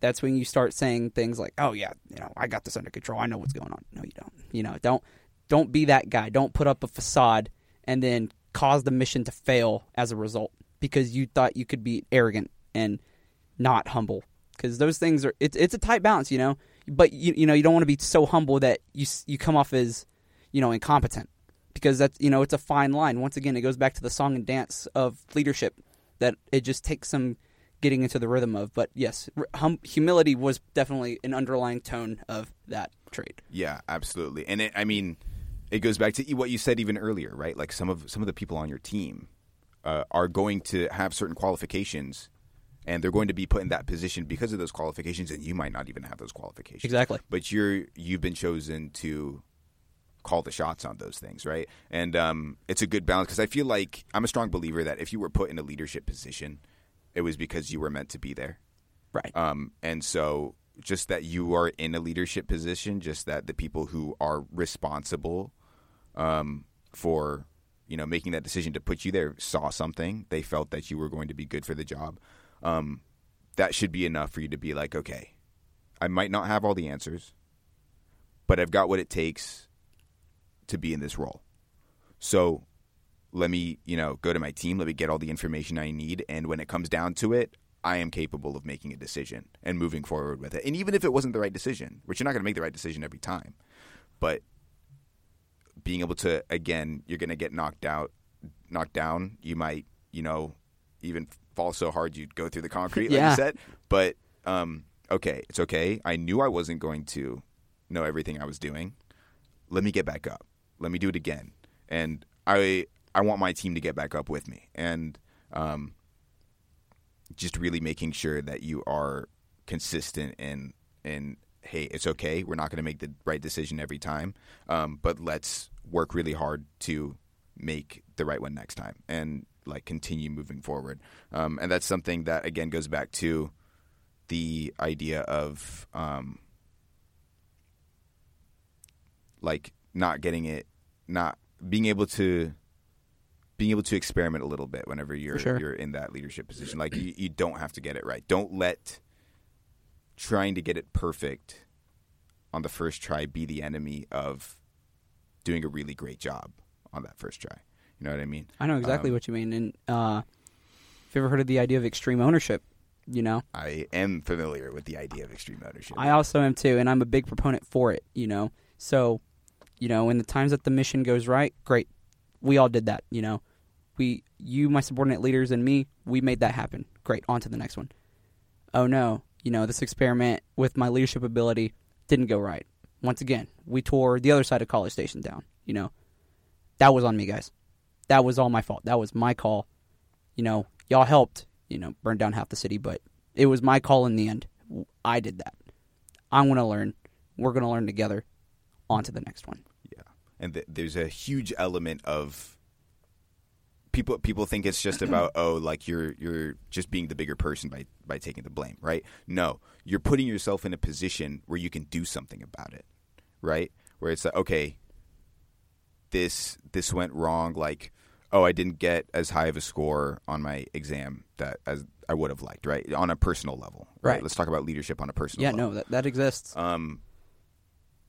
that's when you start saying things like, "Oh yeah, you know, I got this under control. I know what's going on." No, you don't. You know, don't don't be that guy. Don't put up a facade and then cause the mission to fail as a result because you thought you could be arrogant and not humble. Because those things are it's it's a tight balance, you know. But you you know you don't want to be so humble that you you come off as you know incompetent because that's you know it's a fine line. Once again, it goes back to the song and dance of leadership that it just takes some getting into the rhythm of. But yes, hum- humility was definitely an underlying tone of that trait. Yeah, absolutely. And it, I mean, it goes back to what you said even earlier, right? Like some of some of the people on your team uh, are going to have certain qualifications. And they're going to be put in that position because of those qualifications, and you might not even have those qualifications. Exactly. But you're you've been chosen to call the shots on those things, right? And um, it's a good balance because I feel like I'm a strong believer that if you were put in a leadership position, it was because you were meant to be there, right? Um, and so just that you are in a leadership position, just that the people who are responsible um, for you know making that decision to put you there saw something, they felt that you were going to be good for the job. Um, that should be enough for you to be like, okay, I might not have all the answers, but I've got what it takes to be in this role. So let me, you know, go to my team, let me get all the information I need, and when it comes down to it, I am capable of making a decision and moving forward with it. And even if it wasn't the right decision, which you're not going to make the right decision every time, but being able to again, you're going to get knocked out, knocked down. You might, you know, even fall so hard you'd go through the concrete, like Yeah. you said. But um, okay, it's okay. I knew I wasn't going to know everything I was doing. Let me get back up. Let me do it again. And I I want my team to get back up with me. And um, just really making sure that you are consistent and in hey, it's okay. We're not going to make the right decision every time, um, but let's work really hard to make the right one next time and like continue moving forward. Um, and that's something that again goes back to the idea of um, like not getting it, not being able to being able to experiment a little bit whenever you're sure. you're in that leadership position. Like you, you don't have to get it right. Don't let trying to get it perfect on the first try be the enemy of doing a really great job on that first try. You know what I mean? I know exactly Um, what you mean. And uh, have you ever heard of the idea of extreme ownership? You know, I am familiar with the idea of extreme ownership. I also am too, and I'm a big proponent for it. You know, so you know, in the times that the mission goes right, great. We all did that. You know, we, you, my subordinate leaders, and me, we made that happen. Great. On to the next one. Oh no, you know, this experiment with my leadership ability didn't go right. Once again, we tore the other side of College Station down. You know, that was on me, guys. That was all my fault. That was my call. You know, y'all helped. You know, burn down half the city, but it was my call in the end. I did that. I'm going to learn. We're going to learn together. On to the next one. And th- there's a huge element of people. People think it's just about oh, like you're you're just being the bigger person by by taking the blame, right? No, you're putting yourself in a position where you can do something about it, right? Where it's like okay, this this went wrong. Like oh, I didn't get as high of a score on my exam that as I would have liked, right? On a personal level, right? Right. Let's talk about leadership on a personal Yeah, level no, that, that exists. um,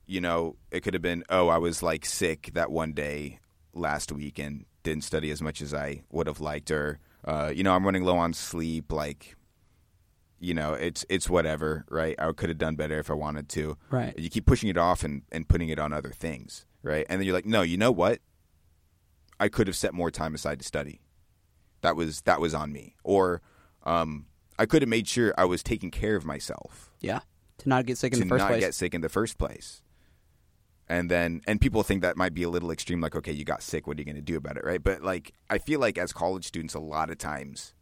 you know, it could have been, oh, I was like sick that one day last week and didn't study as much as I would have liked, or uh, you know, I'm running low on sleep. Like, you know, it's it's whatever, right? I could have done better if I wanted to. Right. You keep pushing it off and and putting it on other things, right? And then you're like, no, you know what? I could have set more time aside to study. That was that was on me, or um, I could have made sure I was taking care of myself Yeah. To not get sick in the first place. To not get sick in the first place. And then, and people think that might be a little extreme, like, okay, you got sick, what are you going to do about it, right? But like, I feel like as college students, a lot of times,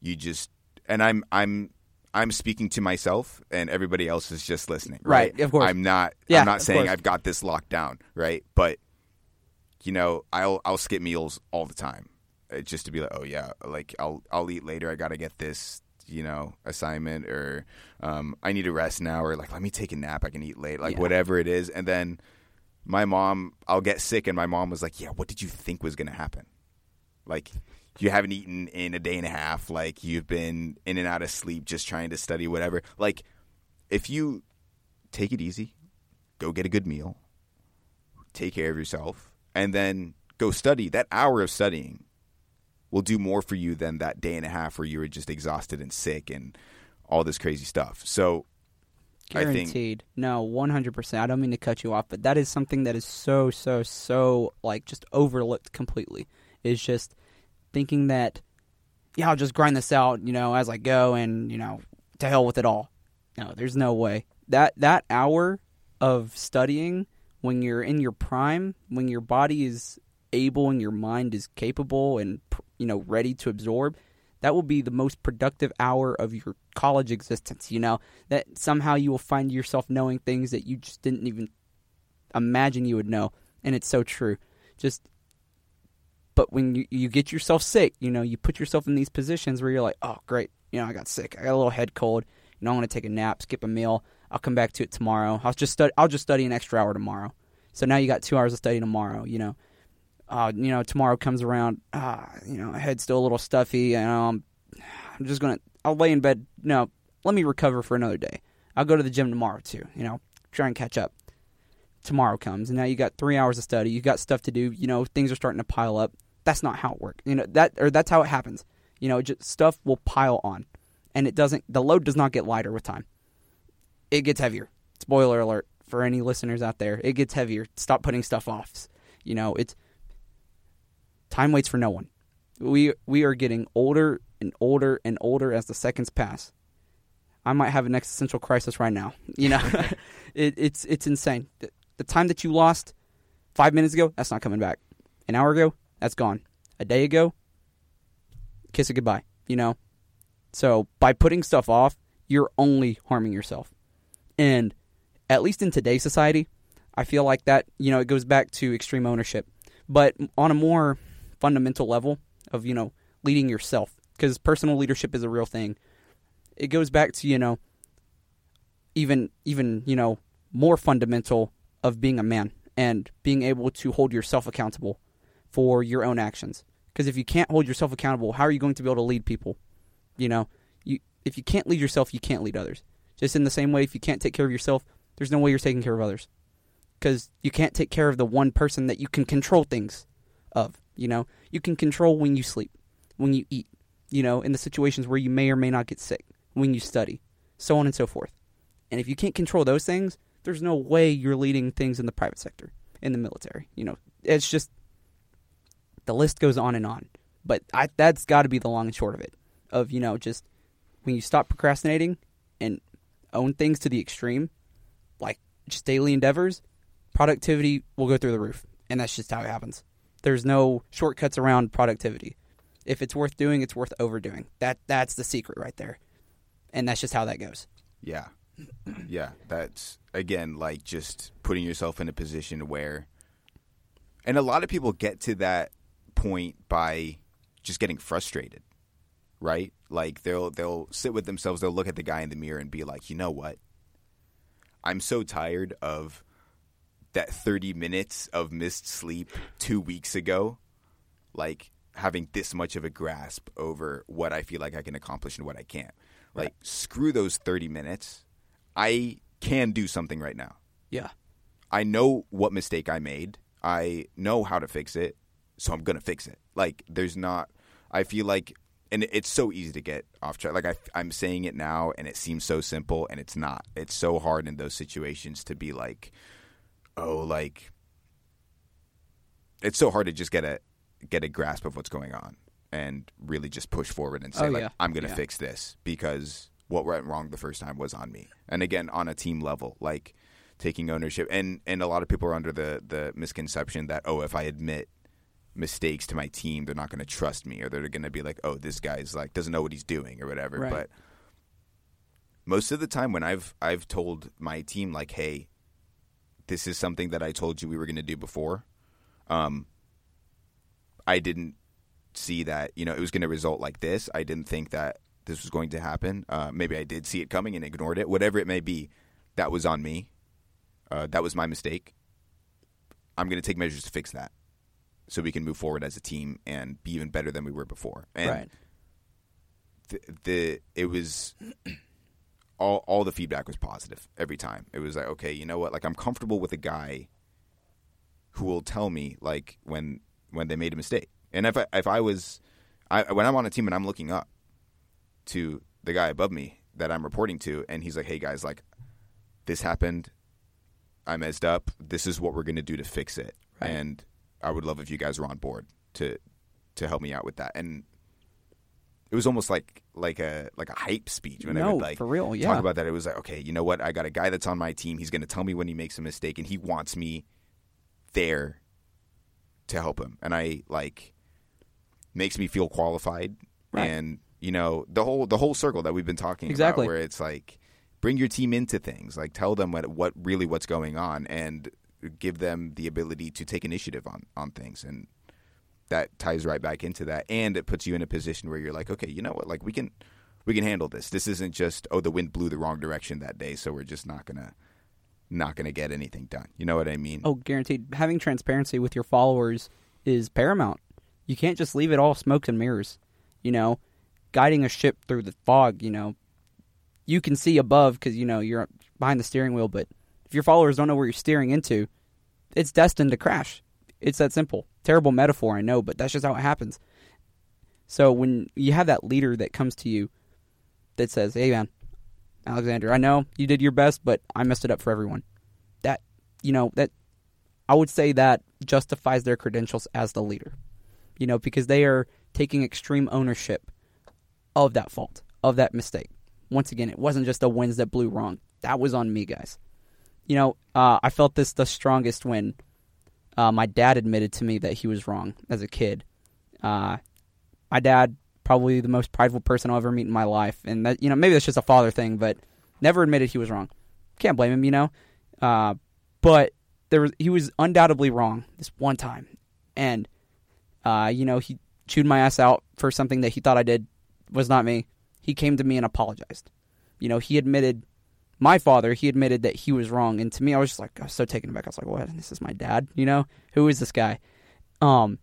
you just, and I'm, I'm, I'm speaking to myself, and everybody else is just listening, right? Right, of course. I'm not, Yeah, I'm not saying course. I've got this locked down, right? But you know, I'll, I'll skip meals all the time, uh, just to be like, oh yeah, like I'll, I'll eat later. I got to get this you know assignment or um, I need to rest now or like let me take a nap I can eat late like Yeah. whatever it is. And then my mom I'll get sick and my mom was like yeah what did you think was going to happen? Like you haven't eaten in a day and a half like you've been in and out of sleep just trying to study whatever. Like if you take it easy go get a good meal take care of yourself and then go study. That hour of studying will do more for you than that day and a half where you were just exhausted and sick and all this crazy stuff. So I think Guaranteed. No, one hundred percent. I don't mean to cut you off, but that is something that is so, so, so like just overlooked completely. Is just thinking that, yeah, I'll just grind this out, you know, as I go, and you know, to hell with it all. No, there's no way that that hour of studying when you're in your prime, when your body is able and your mind is capable and you know ready to absorb that will be the most productive hour of your college existence you know? That somehow you will find yourself knowing things that you just didn't even imagine you would know and it's so true. Just but when you, you get yourself sick you know you put yourself in these positions where you're like oh great you know i got sick i got a little head cold you know i'm going to take a nap skip a meal i'll come back to it tomorrow i'll just study i'll just study an extra hour tomorrow. So now you got two hours of study tomorrow you know uh, you know, tomorrow comes around, ah, you know, head's still a little stuffy, know, I'm, I'm just gonna, I'll lay in bed, no, let me recover for another day. I'll go to the gym tomorrow too, you know, try and catch up. Tomorrow comes, and now you got three hours of study, you got stuff to do, you know, things are starting to pile up. that's not how it works. You know that or that's how it happens. You know, just stuff will pile on, and it doesn't. The load does not get lighter with time. It gets heavier. Spoiler alert for any listeners out there. It gets heavier. Stop putting stuff off. You know, it's time waits for no one. We we are getting older and older and older as the seconds pass. I might have an existential crisis right now. You know, it, it's it's insane. The, the time that you lost five minutes ago, that's not coming back. An hour ago, that's gone. A day ago, kiss it goodbye. You know, so by putting stuff off, you're only harming yourself. And at least in today's society, I feel like that you know it goes back to extreme ownership, but on a more fundamental level of you know leading yourself because personal leadership is a real thing. It goes back to you know even even you know more fundamental of being a man and being able to hold yourself accountable for your own actions. Because if you can't hold yourself accountable, how are you going to be able to lead people? You know, you if you can't lead yourself, you can't lead others. Just in the same way, if you can't take care of yourself, there's no way you're taking care of others. Because you can't take care of the one person that you can control things of. You know, you can control when you sleep, when you eat, you know, in the situations where you may or may not get sick, when you study, so on and so forth. And if you can't control those things, there's no way you're leading things in the private sector, in the military. You know, it's just the list goes on and on. But I, that's got to be the long and short of it. Of you know, just when you stop procrastinating and own things to the extreme, like just daily endeavors, productivity will go through the roof, and that's just how it happens. There's no shortcuts around productivity. If it's worth doing, it's worth overdoing. That that's the secret right there. And that's just how that goes. Yeah. Yeah, that's again like just putting yourself in a position where and a lot of people get to that point by just getting frustrated. Right? Like they'll they'll sit with themselves, they'll look at the guy in the mirror and be like, "You know what? I'm so tired of that 30 minutes of missed sleep 2 weeks ago." Like having this much of a grasp over what I feel like I can accomplish and what I can't. Like Right. screw those 30 minutes. I can do something right now. Yeah. I know what mistake I made. I know how to fix it, so I'm gonna fix it. Like there's not. I feel like, and it's so easy to get off track. Like I, I'm saying it now, and it seems so simple, and it's not. It's so hard in those situations to be like, oh, like it's so hard to just get a get a grasp of what's going on and really just push forward and say Oh, like yeah. I'm going to Yeah. fix this because what went wrong the first time was on me. And again, on a team level, like taking ownership and and a lot of people are under the the misconception that oh, if I admit mistakes to my team, they're not going to trust me or they're going to be like, "Oh, this guy's like doesn't know what he's doing" or whatever. Right. But most of the time when I've I've told my team like, "Hey, this is something that I told you we were going to do before." Um I didn't see that you know it was going to result like this. I didn't think that this was going to happen. Uh, maybe I did see it coming and ignored it. Whatever it may be, that was on me. Uh, that was my mistake. I'm going to take measures to fix that, so we can move forward as a team and be even better than we were before. And right. the, the it was all all the feedback was positive every time. It was like, okay, you know what? Like I'm comfortable with a guy who will tell me like when when they made a mistake. And if I, if I was I when I'm on a team and I'm looking up to the guy above me that I'm reporting to and he's like, "Hey guys, like this happened. I messed up. This is what we're going to do to fix it." Right. And I would love if you guys were on board to to help me out with that. And it was almost like like a like a hype speech when I would like for real. Yeah. talk about that. It was like, okay, you know what? I got a guy that's on my team. He's going to tell me when he makes a mistake, and he wants me there to help him. And I like makes me feel qualified, Right. and you know the whole the whole circle that we've been talking Exactly. about, where it's like bring your team into things, like tell them what what really what's going on, and give them the ability to take initiative on on things and that ties right back into that and it puts you in a position where you're like okay you know what like we can we can handle this this isn't just oh the wind blew the wrong direction that day so we're just not gonna not gonna get anything done you know what i mean Oh, guaranteed. Having transparency with your followers is paramount. You can't just leave it all smokes and mirrors. You know, guiding a ship through the fog, you know, you can see above because, you know, you're behind the steering wheel, but if your followers don't know where you're steering into, it's destined to crash. It's that simple. Terrible metaphor, I know, but that's just how it happens. So when you have that leader that comes to you that says, "Hey man, Alexander, I know you did your best, but I messed it up for everyone." That, you know, that I would say that justifies their credentials as the leader. You know, because they are taking extreme ownership of that fault, of that mistake. Once again, it wasn't just the winds that blew wrong. That was on me, guys. You know, uh, I felt this the strongest when uh, my dad admitted to me that he was wrong as a kid. Uh, my dad, probably the most prideful person I'll ever meet in my life, and that you know maybe that's just a father thing, but never admitted he was wrong. Can't blame him, you know. Uh, but there was he was undoubtedly wrong this one time, and uh, you know he chewed my ass out for something that he thought I did was not me. He came to me and apologized. You know, he admitted my father, he admitted that he was wrong. And to me, I was just like, I was so taken aback. I was like, what? This is my dad, you know? Who is this guy? Um,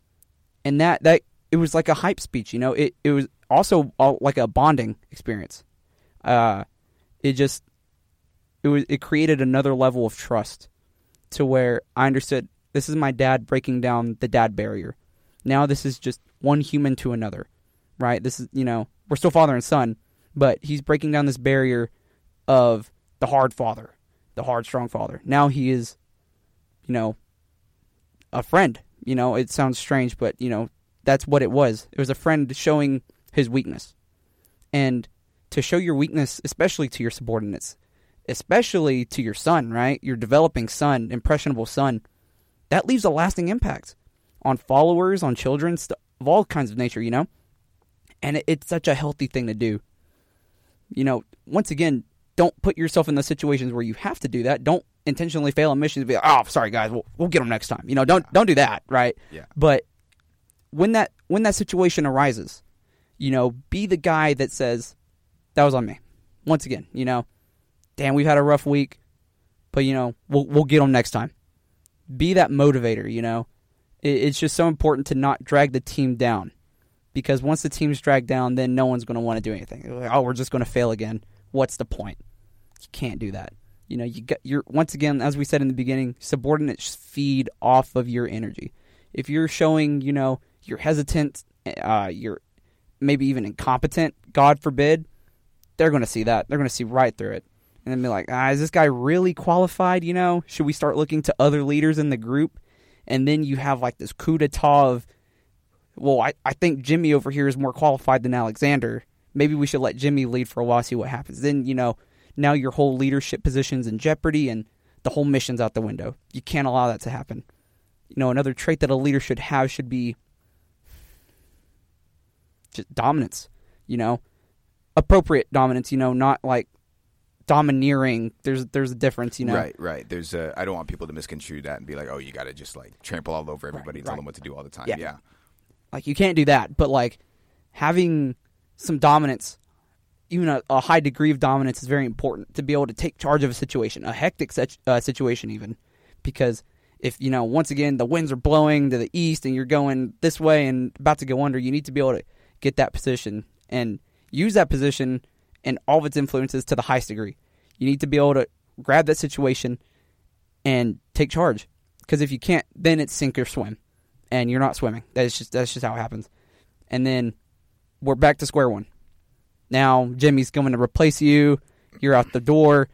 and that, that, it was like a hype speech, you know? It, it was also like a bonding experience. Uh, it just, it was, it created another level of trust to where I understood this is my dad breaking down the dad barrier. Now this is just one human to another, right? This is, you know, we're still father and son, but he's breaking down this barrier of the hard father, the hard, strong father. Now he is, you know, a friend. You know, it sounds strange, but, you know, that's what it was. It was a friend showing his weakness. And to show your weakness, especially to your subordinates, especially to your son, right? Your developing son, impressionable son, that leaves a lasting impact on followers, on children, of all kinds of nature, you know? And it's such a healthy thing to do. You know, once again, don't put yourself in the situations where you have to do that. Don't intentionally fail a mission to be like, oh, sorry guys, we'll, we'll get them next time. You know, don't don't do that, right? Yeah. But when that when that situation arises, you know, be the guy that says that was on me. Once again, you know, damn, we've had a rough week, but you know, we'll we'll get them next time. Be that motivator. You know, it, it's just so important to not drag the team down, because once the team's dragged down, then no one's going to want to do anything. Like, oh, we're just going to fail again. What's the point? You can't do that. You know, you get you're once again, as we said in the beginning, subordinates feed off of your energy. If you're showing, you know, you're hesitant, uh, you're maybe even incompetent, God forbid, they're going to see that. They're going to see right through it. And then be like, ah, is this guy really qualified? You know, should we start looking to other leaders in the group? And then you have like this coup d'etat of, well, I, I think Jimmy over here is more qualified than Alexander. Maybe we should let Jimmy lead for a while, see what happens. Then, you know, now your whole leadership position's in jeopardy and the whole mission's out the window. You can't allow that to happen. You know, another trait that a leader should have should be just dominance, you know, appropriate dominance, you know, not like domineering. There's there's a difference, you know. Right, right. There's a. I don't want people to misconstrue that and be like, oh, you got to just like trample all over everybody Right, and tell right. them what to do all the time. Yeah. Yeah. Like you can't do that, but like having some dominance, even a, a high degree of dominance, is very important to be able to take charge of a situation, a hectic uh, situation, even because if you know once again the winds are blowing to the east and you're going this way and about to go under, you need to be able to get that position and use that position and all of its influences to the highest degree. You need to be able to grab that situation and take charge. Because if you can't, then it's sink or swim, and you're not swimming. That's just that's just how it happens. And then we're back to square one. Now Jimmy's going to replace you. You're out the door,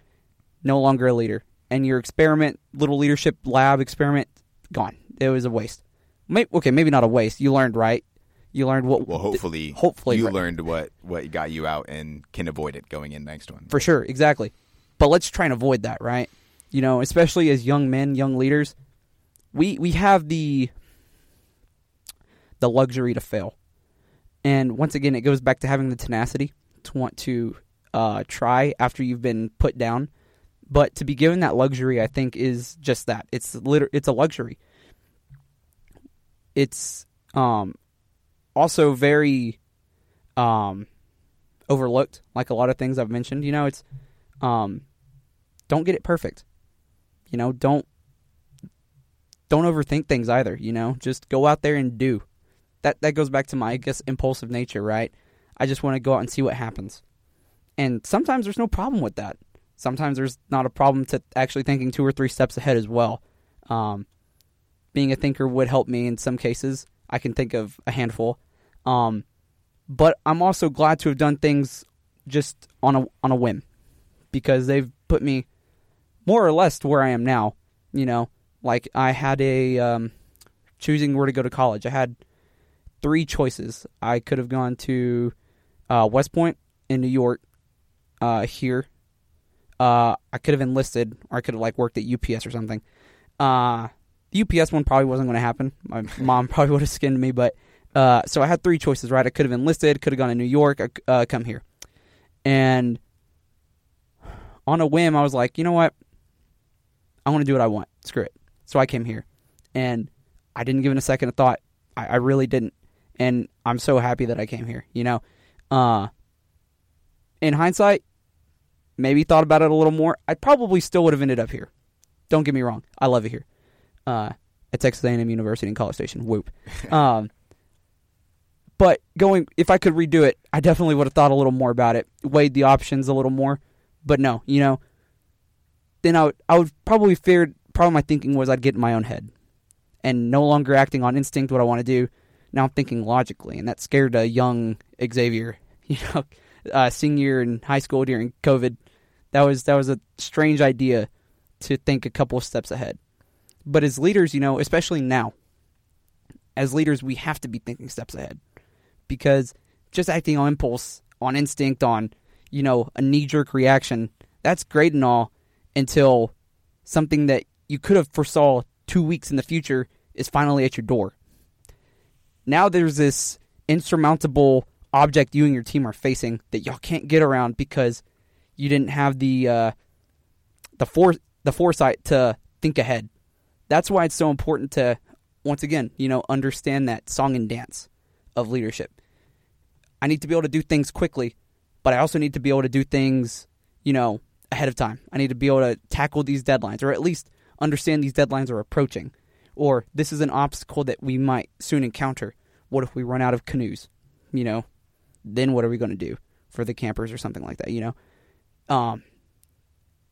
no longer a leader, and your experiment, little leadership lab experiment, gone. It was a waste. May okay, maybe not a waste. You learned right. You learned what. Well, hopefully, hopefully you right. learned what what got you out and can avoid it going in next one. For sure, exactly. But let's try and avoid that, right? You know, especially as young men, young leaders, we we have the the luxury to fail. And once again, it goes back to having the tenacity to want to uh, try after you've been put down. But to be given that luxury, I think, is just that. It's liter- It's a luxury. It's um, also very um, overlooked, like a lot of things I've mentioned. You know, it's um, don't get it perfect. You know, don't don't overthink things either. You know, just go out there and do. That that goes back to my I guess impulsive nature, right? I just want to go out and see what happens. And sometimes there's no problem with that. Sometimes there's not a problem to actually thinking two or three steps ahead as well. Um, being a thinker would help me in some cases. I can think of a handful. Um, but I'm also glad to have done things just on a on a whim because they've put me more or less to where I am now. You know, like I had a um, choosing where to go to college. I had three choices. I could have gone to uh, West Point in New York, uh, here. Uh, I could have enlisted, or I could have like worked at UPS or something. Uh, the UPS one probably wasn't going to happen. My mom probably would have skinned me, but uh, so I had three choices. Right, I could have enlisted, could have gone to New York, uh, come here, and on a whim, I was like, you know what? I want to do what I want. Screw it. So I came here, and I didn't give it a second of thought. I, I really didn't, and I'm so happy that I came here. You know, uh, in hindsight, maybe thought about it a little more. I probably still would have ended up here. Don't get me wrong. I love it here. Uh, at Texas A&M University in College Station. Whoop. Um, but going, if I could redo it, I definitely would have thought a little more about it, weighed the options a little more. But no, you know, then I would, I would probably feared. Probably my thinking was I'd get in my own head, and no longer acting on instinct what I want to do. Now I'm thinking logically, and that scared a young Xavier. You know, uh, senior in high school during COVID, that was that was a strange idea to think a couple of steps ahead. But as leaders, you know, especially now, as leaders, we have to be thinking steps ahead because just acting on impulse, on instinct, on you know a knee jerk reaction, that's great and all until something that you could have foresaw two weeks in the future is finally at your door. Now there's this insurmountable object you and your team are facing that y'all can't get around because you didn't have the uh, the for the foresight to think ahead. That's why it's so important to once again, you know, understand that song and dance of leadership. I need to be able to do things quickly, but I also need to be able to do things, you know, ahead of time. I need to be able to tackle these deadlines or at least understand these deadlines are approaching. Or this is an obstacle that we might soon encounter. What if we run out of canoes? You know, then what are we going to do for the campers or something like that, you know? Um,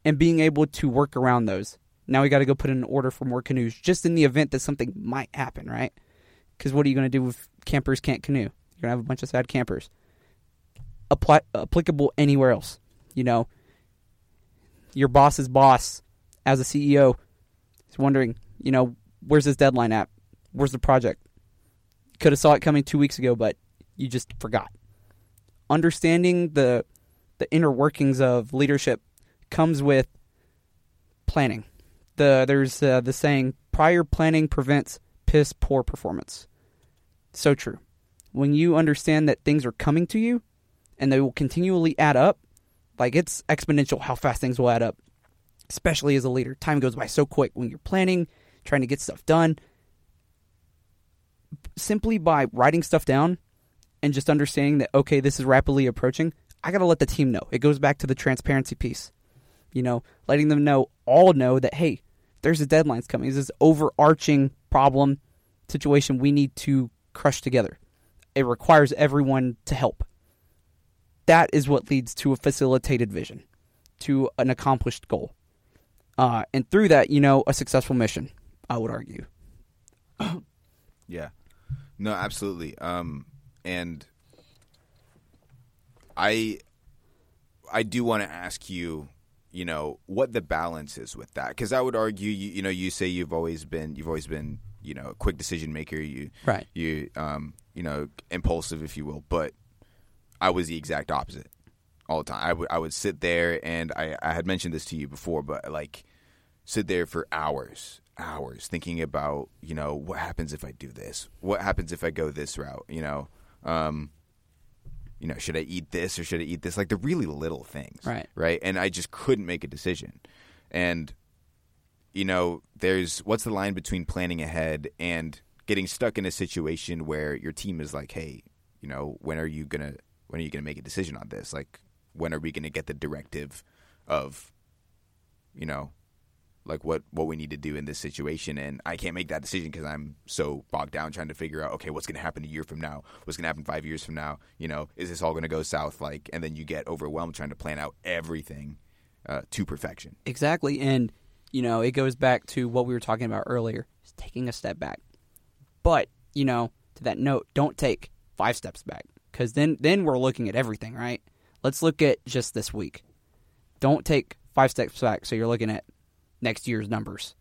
and being able to work around those. Now we got to go put in an order for more canoes just in the event that something might happen, right? Because what are you going to do if campers can't canoe? You're going to have a bunch of sad campers. Apply, applicable anywhere else. You know, your boss's boss, as a CEO, is wondering, you know, where's this deadline at? Where's the project? Could have saw it coming two weeks ago, but you just forgot. Understanding the the inner workings of leadership comes with planning. The there's uh, the saying prior planning prevents piss poor performance. So true. When you understand that things are coming to you and they will continually add up, like it's exponential how fast things will add up. Especially as a leader, time goes by so quick when you're planning, trying to get stuff done. Simply by writing stuff down and just understanding that okay, this is rapidly approaching, I got to let the team know. It goes back to the transparency piece. You know, letting them know, all know that, hey, there's a deadline's coming. There's this overarching problem situation we need to crush together. It requires everyone to help. That is what leads to a facilitated vision, to an accomplished goal. Uh, and through that, you know, a successful mission, I would argue. yeah. No, absolutely. Um, and I I do want to ask you, you know, what the balance is with that because I would argue, you, you know, you say you've always been you've always been you know a quick decision maker, you right, you um you know impulsive if you will, but I was the exact opposite all the time. I would I would sit there and I I had mentioned this to you before, but like sit there for hours hours thinking about you know what happens if I do this, what happens if I go this route, you know. Um, you know, should I eat this or should I eat this? Like the really little things. Right. Right. And I just couldn't make a decision. And, you know, there's what's the line between planning ahead and getting stuck in a situation where your team is like, hey, you know, when are you to, when are you going to make a decision on this? Like, when are we going to get the directive of, you know, like what what we need to do in this situation and i can't make that decision because i'm so bogged down trying to figure out okay what's going to happen a year from now what's going to happen five years from now you know is this all going to go south like and then you get overwhelmed trying to plan out everything uh, to perfection exactly and you know, it goes back to what we were talking about earlier, is taking a step back. But, you know, to that note, don't take five steps back cuz then then we're looking at everything, right? Let's look at just this week. Don't take five steps back so you're looking at next year's numbers.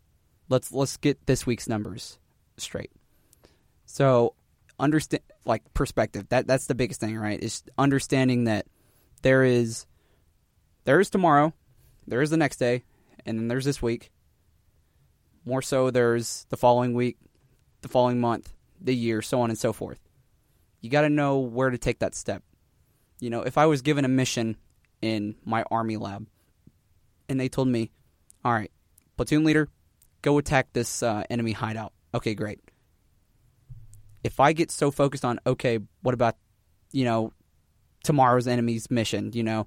Let's let's get this week's numbers straight. So, understand like perspective. That that's the biggest thing, right? Is understanding that there is there is tomorrow, there is the next day, and then there's this week. More so, there's the following week, the following month, the year, so on and so forth. You got to know where to take that step. You know, if I was given a mission in my army lab, and they told me, "All right, platoon leader, go attack this uh, enemy hideout." Okay, great. If I get so focused on, okay, what about, you know, tomorrow's enemy's mission? You know,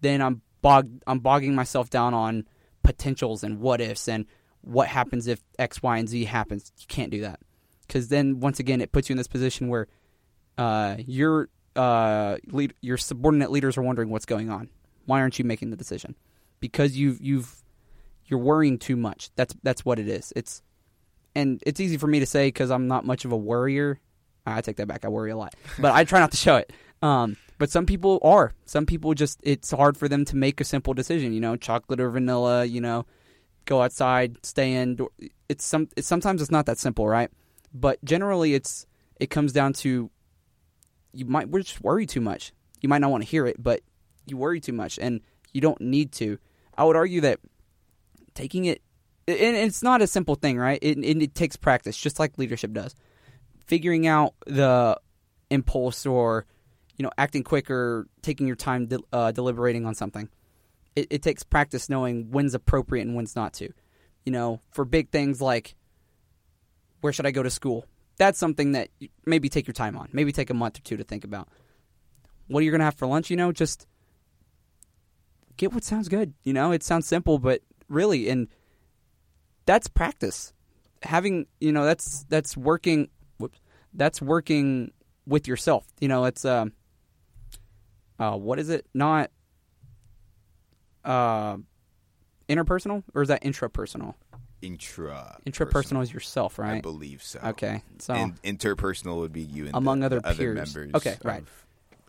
then I'm bogged. I'm bogging myself down on potentials and what ifs and what happens if X, Y, and Z happens. You can't do that because then once again it puts you in this position where uh, your uh, lead, your subordinate leaders are wondering what's going on. Why aren't you making the decision? Because you've you've you're worrying too much. That's that's what it is. It's and it's easy for me to say because I'm not much of a worrier. I take that back. I worry a lot, but I try not to show it. Um, but some people are. Some people just it's hard for them to make a simple decision. You know, chocolate or vanilla. You know, go outside, stay in. It's some. It's, sometimes it's not that simple, right? But generally, it's it comes down to you might we're just worry too much. You might not want to hear it, but you worry too much, and you don't need to. I would argue that taking it, and it's not a simple thing, right? It, it, it takes practice, just like leadership does. Figuring out the impulse or you know acting quicker, taking your time de- uh, deliberating on something. It, it takes practice knowing when's appropriate and when's not to. You know, for big things like where should I go to school? That's something that maybe take your time on. Maybe take a month or two to think about. What are you going to have for lunch? You know, just get what sounds good. You know, it sounds simple, but really, and that's practice. Having, you know, that's that's working. Whoops, that's working with yourself. You know, it's um, uh, what is it? Not uh, interpersonal, or is that intrapersonal? Intra. Intrapersonal is yourself, right? I believe so. Okay, so And interpersonal would be you and Among the, other the other peers. members. Okay, of right.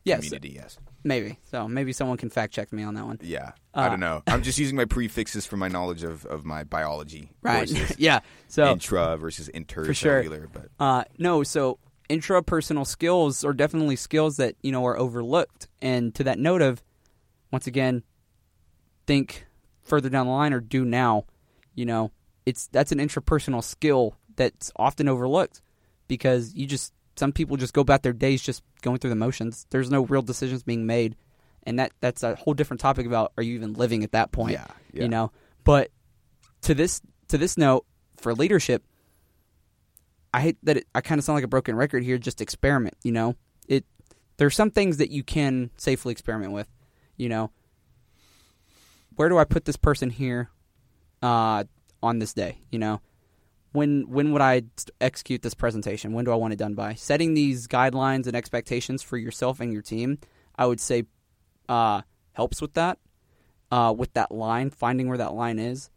Yes, Community, yes. maybe. So maybe someone can fact check me on that one. Yeah. Uh, I don't know. I'm just using my prefixes for my knowledge of, of my biology. Right. Versus yeah. So intra versus intercellular. sure. But Uh, no, so intrapersonal skills are definitely skills that you know are overlooked. And to that note of, once again, think further down the line or do now. You know, it's that's an intrapersonal skill that's often overlooked because you just some people just go about their days just going through the motions. There's no real decisions being made, and that that's a whole different topic about are you even living at that point? yeah, yeah. you know but to this to this note for leadership i hate that it, i kind of sound like a broken record here just experiment you know it there's some things that you can safely experiment with you know where do i put this person here uh on this day you know when when would i execute this presentation when do i want it done by setting these guidelines and expectations for yourself and your team i would say uh helps with that uh, with that line, finding where that line is.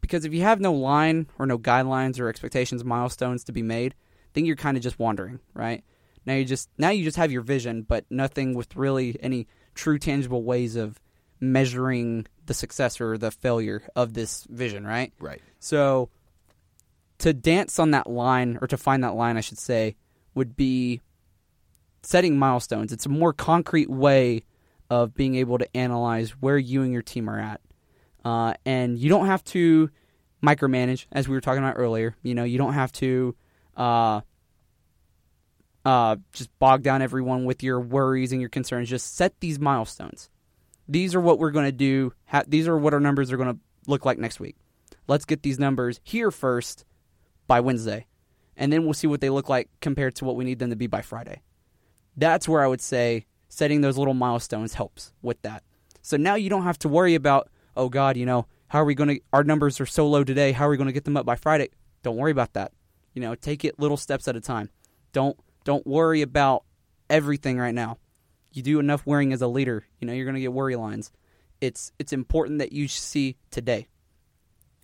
Because if you have no line or no guidelines or expectations, milestones to be made, then you're kind of just wandering, right? Now you just now you just have your vision, but nothing with really any true tangible ways of measuring the success or the failure of this vision, right? Right. So to dance on that line or to find that line, I should say, would be setting milestones. It's a more concrete way of being able to analyze where you and your team are at. Uh, and you don't have to micromanage, as we were talking about earlier. You know, you don't have to uh, uh, just bog down everyone with your worries and your concerns. Just set these milestones. These are what we're going to do. Ha- these are what our numbers are going to look like next week. Let's get these numbers here first by Wednesday, and then we'll see what they look like compared to what we need them to be by Friday. That's where I would say setting those little milestones helps with that. So now you don't have to worry about, oh God, you know, how are we going to, our numbers are so low today. How are we going to get them up by Friday? Don't worry about that. You know, take it little steps at a time. Don't, don't worry about everything right now. You do enough worrying as a leader, you know, you're going to get worry lines. It's, it's important that you see today.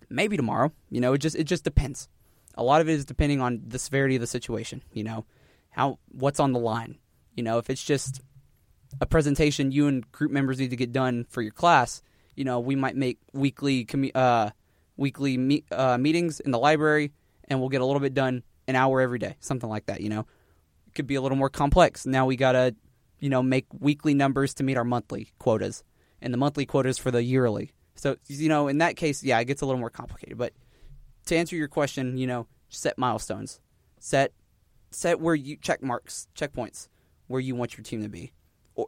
maybe tomorrow. You know, it just it just depends. A lot of it is depending on the severity of the situation. You know, how what's on the line. You know, if it's just a presentation you and group members need to get done for your class, you know, we might make weekly commu- uh, weekly me- uh, meetings in the library, and we'll get a little bit done an hour every day, something like that. You know, it could be a little more complex. Now we gotta, you know, make weekly numbers to meet our monthly quotas, and the monthly quotas for the yearly. So you know, in that case, yeah, it gets a little more complicated. But to answer your question, you know, set milestones, set set where you check marks, checkpoints, where you want your team to be, or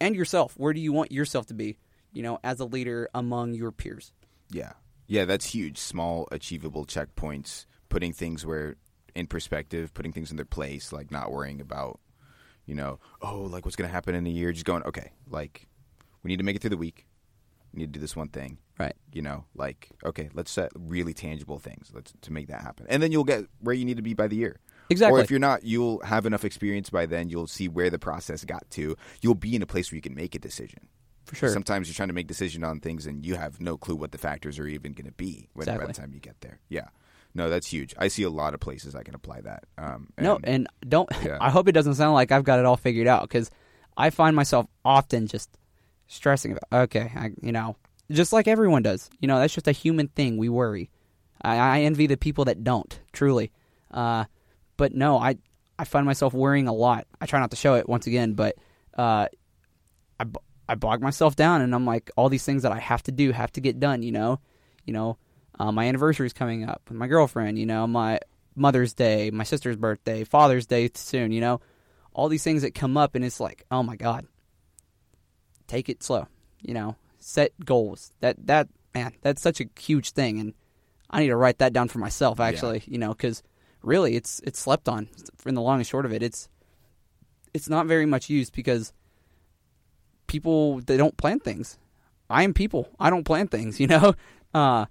and yourself. Where do you want yourself to be? You know, as a leader among your peers. Yeah. Yeah, that's huge. Small, achievable checkpoints, putting things where in perspective, putting things in their place, like not worrying about, you know, oh, like what's going to happen in a year. Just going, okay, like we need to make it through the week. We need to do this one thing. Right. You know, like okay, let's set really tangible things. Let's to make that happen, and then you'll get where you need to be by the year. Exactly. Or if you're not, you'll have enough experience by then. You'll see where the process got to. You'll be in a place where you can make a decision. For sure. Sometimes you're trying to make decision on things and you have no clue what the factors are even going to be when, by the time you get there. Yeah. No, that's huge. I see a lot of places I can apply that. Um, No, and don't. Yeah. I hope it doesn't sound like I've got it all figured out because I find myself often just stressing about. Okay, I, you know, just like everyone does. You know, that's just a human thing. We worry. I, I envy the people that don't. Truly, uh, but no, I I find myself worrying a lot. I try not to show it once again, but uh, I I bog myself down, and I'm like all these things that I have to do, have to get done. You know, you know, uh, my anniversary is coming up with my girlfriend. You know, my Mother's Day, my sister's birthday, Father's Day soon. You know, all these things that come up, and it's like, oh my god, take it slow. You know, set goals. That that man, that's such a huge thing, and I need to write that down for myself. Actually, you know, because really, it's it's slept on. In the long and short of it, it's it's not very much used because people they don't plan things. I am people. I don't plan things, you know. Uh,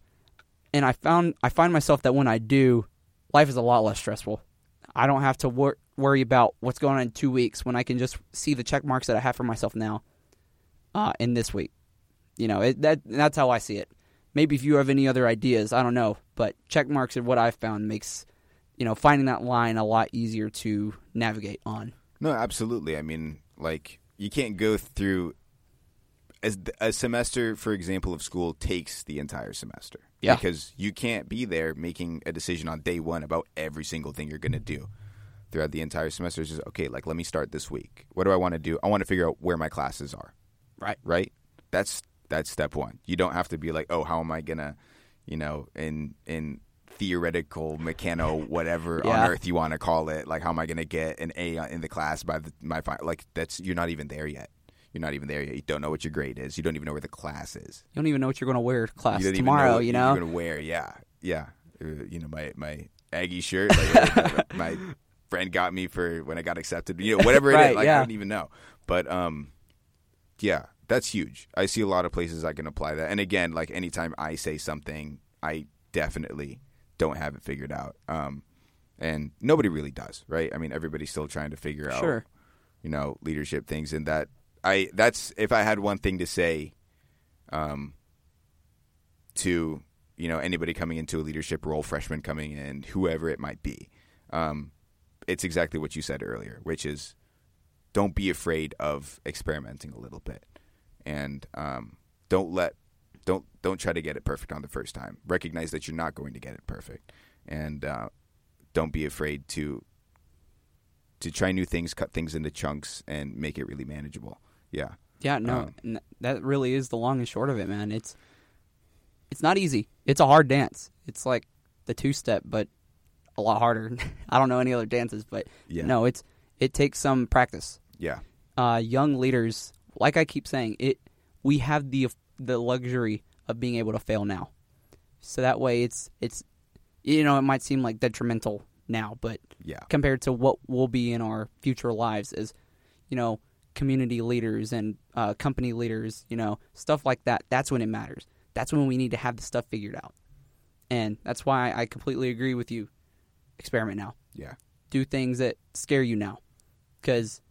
and I found I find myself that when I do, life is a lot less stressful. I don't have to wor- worry about what's going on in two weeks when I can just see the check marks that I have for myself now. Uh, in this week, you know it, that that's how I see it. Maybe if you have any other ideas, I don't know, but check marks are what I've found makes you know finding that line a lot easier to navigate on. No, absolutely. I mean, like you can't go through as a semester, for example, of school takes the entire semester. Yeah. Because you can't be there making a decision on day one about every single thing you're going to do throughout the entire semester. It's just okay. Like, let me start this week. What do I want to do? I want to figure out where my classes are. Right. Right. That's that's step one. You don't have to be like, oh, how am I gonna, you know, in in theoretical mechano whatever Yeah. on earth you want to call it like how am i going to get an a in the class by the, my fi- like that's you're not even there yet. You're not even there yet. You don't know what your grade is. You don't even know where the class is. You don't even know what you're going to wear to class you tomorrow. know you know, you're going to wear. Yeah. Yeah. Uh, you know my my aggie shirt like, uh, my friend got me for when i got accepted. You know whatever it is Right, like yeah. i don't even know. But um yeah that's huge. I see a lot of places i can apply that. And again like anytime i say something i definitely don't have it figured out. Um and nobody really does right? I mean everybody's still trying to figure out Sure. you know leadership things. And that i that's if i had one thing to say um to you know anybody coming into a leadership role freshman coming in whoever it might be um it's exactly what you said earlier which is don't be afraid of experimenting a little bit and um don't let don't don't try to get it perfect on the first time recognize that you're not going to get it perfect and uh don't be afraid to to try new things cut things into chunks and make it really manageable yeah Yeah, no, Um, that really is the long and short of it, man. It's it's not easy. It's a hard dance. It's like the two step, but a lot harder. I don't know any other dances, but Yeah. no, it's it takes some practice. yeah Uh, young leaders, like I keep saying, it we have the the luxury of being able to fail now, so that way it's it's you know it might seem like detrimental now, but yeah. compared to what will be in our future lives as you know community leaders and uh, company leaders you know stuff like that that's when it matters. That's when we need to have the stuff figured out. And that's why i completely agree with you. Experiment now. Yeah. Do things that scare you now. Because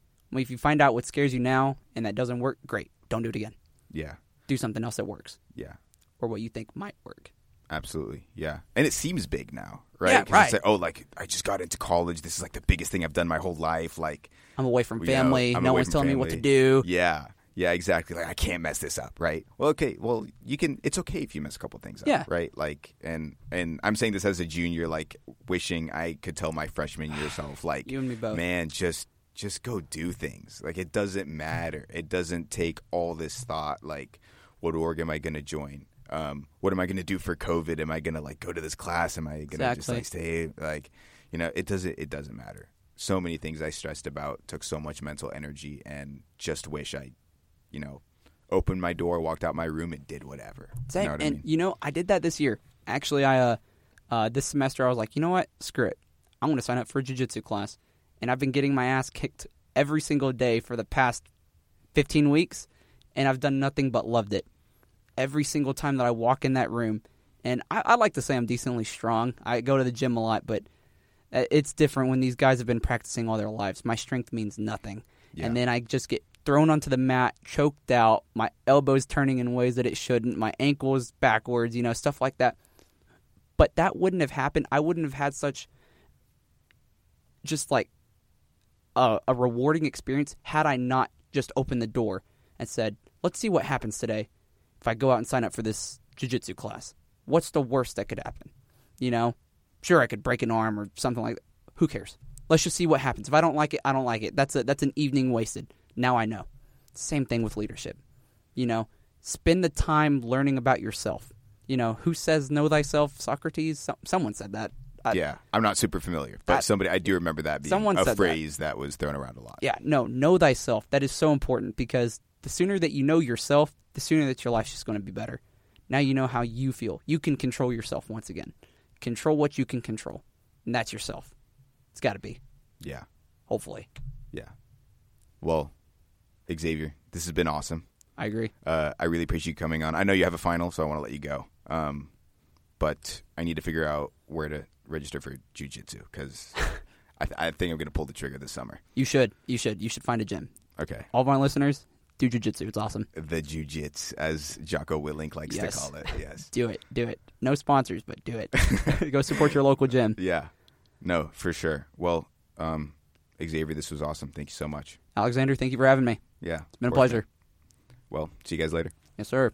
if you find out what scares you now and that doesn't work great don't do it again yeah do something else that works yeah or what you think might work Absolutely, yeah. And it seems big now, right? Yeah, right. It's like, oh, like I just got into college. This is like the biggest thing I've done my whole life. Like, I'm away from you know, family. No one's telling me what to do. Yeah, yeah, exactly. Like I can't mess this up, right? Well, okay, well you can. It's okay if you mess a couple things up, Yeah. right? Like, and and I'm saying this as a junior, like wishing I could tell my freshman year self, like, You and me both. man, just just go do things. Like it doesn't matter. It doesn't take all this thought. Like, what org am I going to join? Um, what am I going to do for COVID? Am I going to like go to this class? Am I going to just like stay? Like, you know, it doesn't. It doesn't matter. So many things I stressed about took so much mental energy, and just wish I, you know, opened my door, walked out my room, and did whatever. Same. You know what and I mean? you know, I did that this year. Actually, I uh, uh, this semester I was like, you know what? Screw it. I'm going to sign up for a jujitsu class, and I've been getting my ass kicked every single day for the past 15 weeks, and I've done nothing but loved it. Every single time that I walk in that room, and I, I like to say I'm decently strong. I go to the gym a lot, but uh, it's different when these guys have been practicing all their lives. My strength means nothing, Yeah. and then I just get thrown onto the mat, choked out, my elbows turning in ways that it shouldn't, my ankles backwards, you know, stuff like that. But that wouldn't have happened. I wouldn't have had such just like a, a rewarding experience had I not just opened the door and said, "Let's see what happens today if I go out and sign up for this jujitsu class. What's the worst that could happen? You know, sure I could break an arm or something like that. Who cares? Let's just see what happens. If I don't like it, I don't like it. That's a that's an evening wasted. Now I know. Same thing with leadership. You know, spend the time learning about yourself. You know, who says know thyself? Socrates. Some, someone said that. I, yeah, I'm not super familiar, but somebody I do remember that being Someone a said that. phrase that. was thrown around a lot. Yeah, no, know thyself. That is so important because the sooner that you know yourself, the sooner that your life's just going to be better. Now you know how you feel. You can control yourself once again. Control what you can control, and that's yourself. It's got to be, yeah. hopefully. Yeah. Well, Xavier, this has been awesome. I agree. Uh, I really appreciate you coming on. I know you have a final, so I want to let you go. Um, but I need to figure out where to register for jujitsu because I, th- I think I'm going to pull the trigger this summer. You should. You should. You should find a gym. Okay. All of our listeners, do jujitsu. It's awesome. The jujits, as Jocko Willink likes Yes. to call it. Yes. Do it. Do it. No sponsors, but do it. Go support your local gym. yeah. No, for sure. Well, um, Xavier, this was awesome. Thank you so much. Alexander, thank you for having me. Yeah. It's been a pleasure. Well, see you guys later. Yes, sir.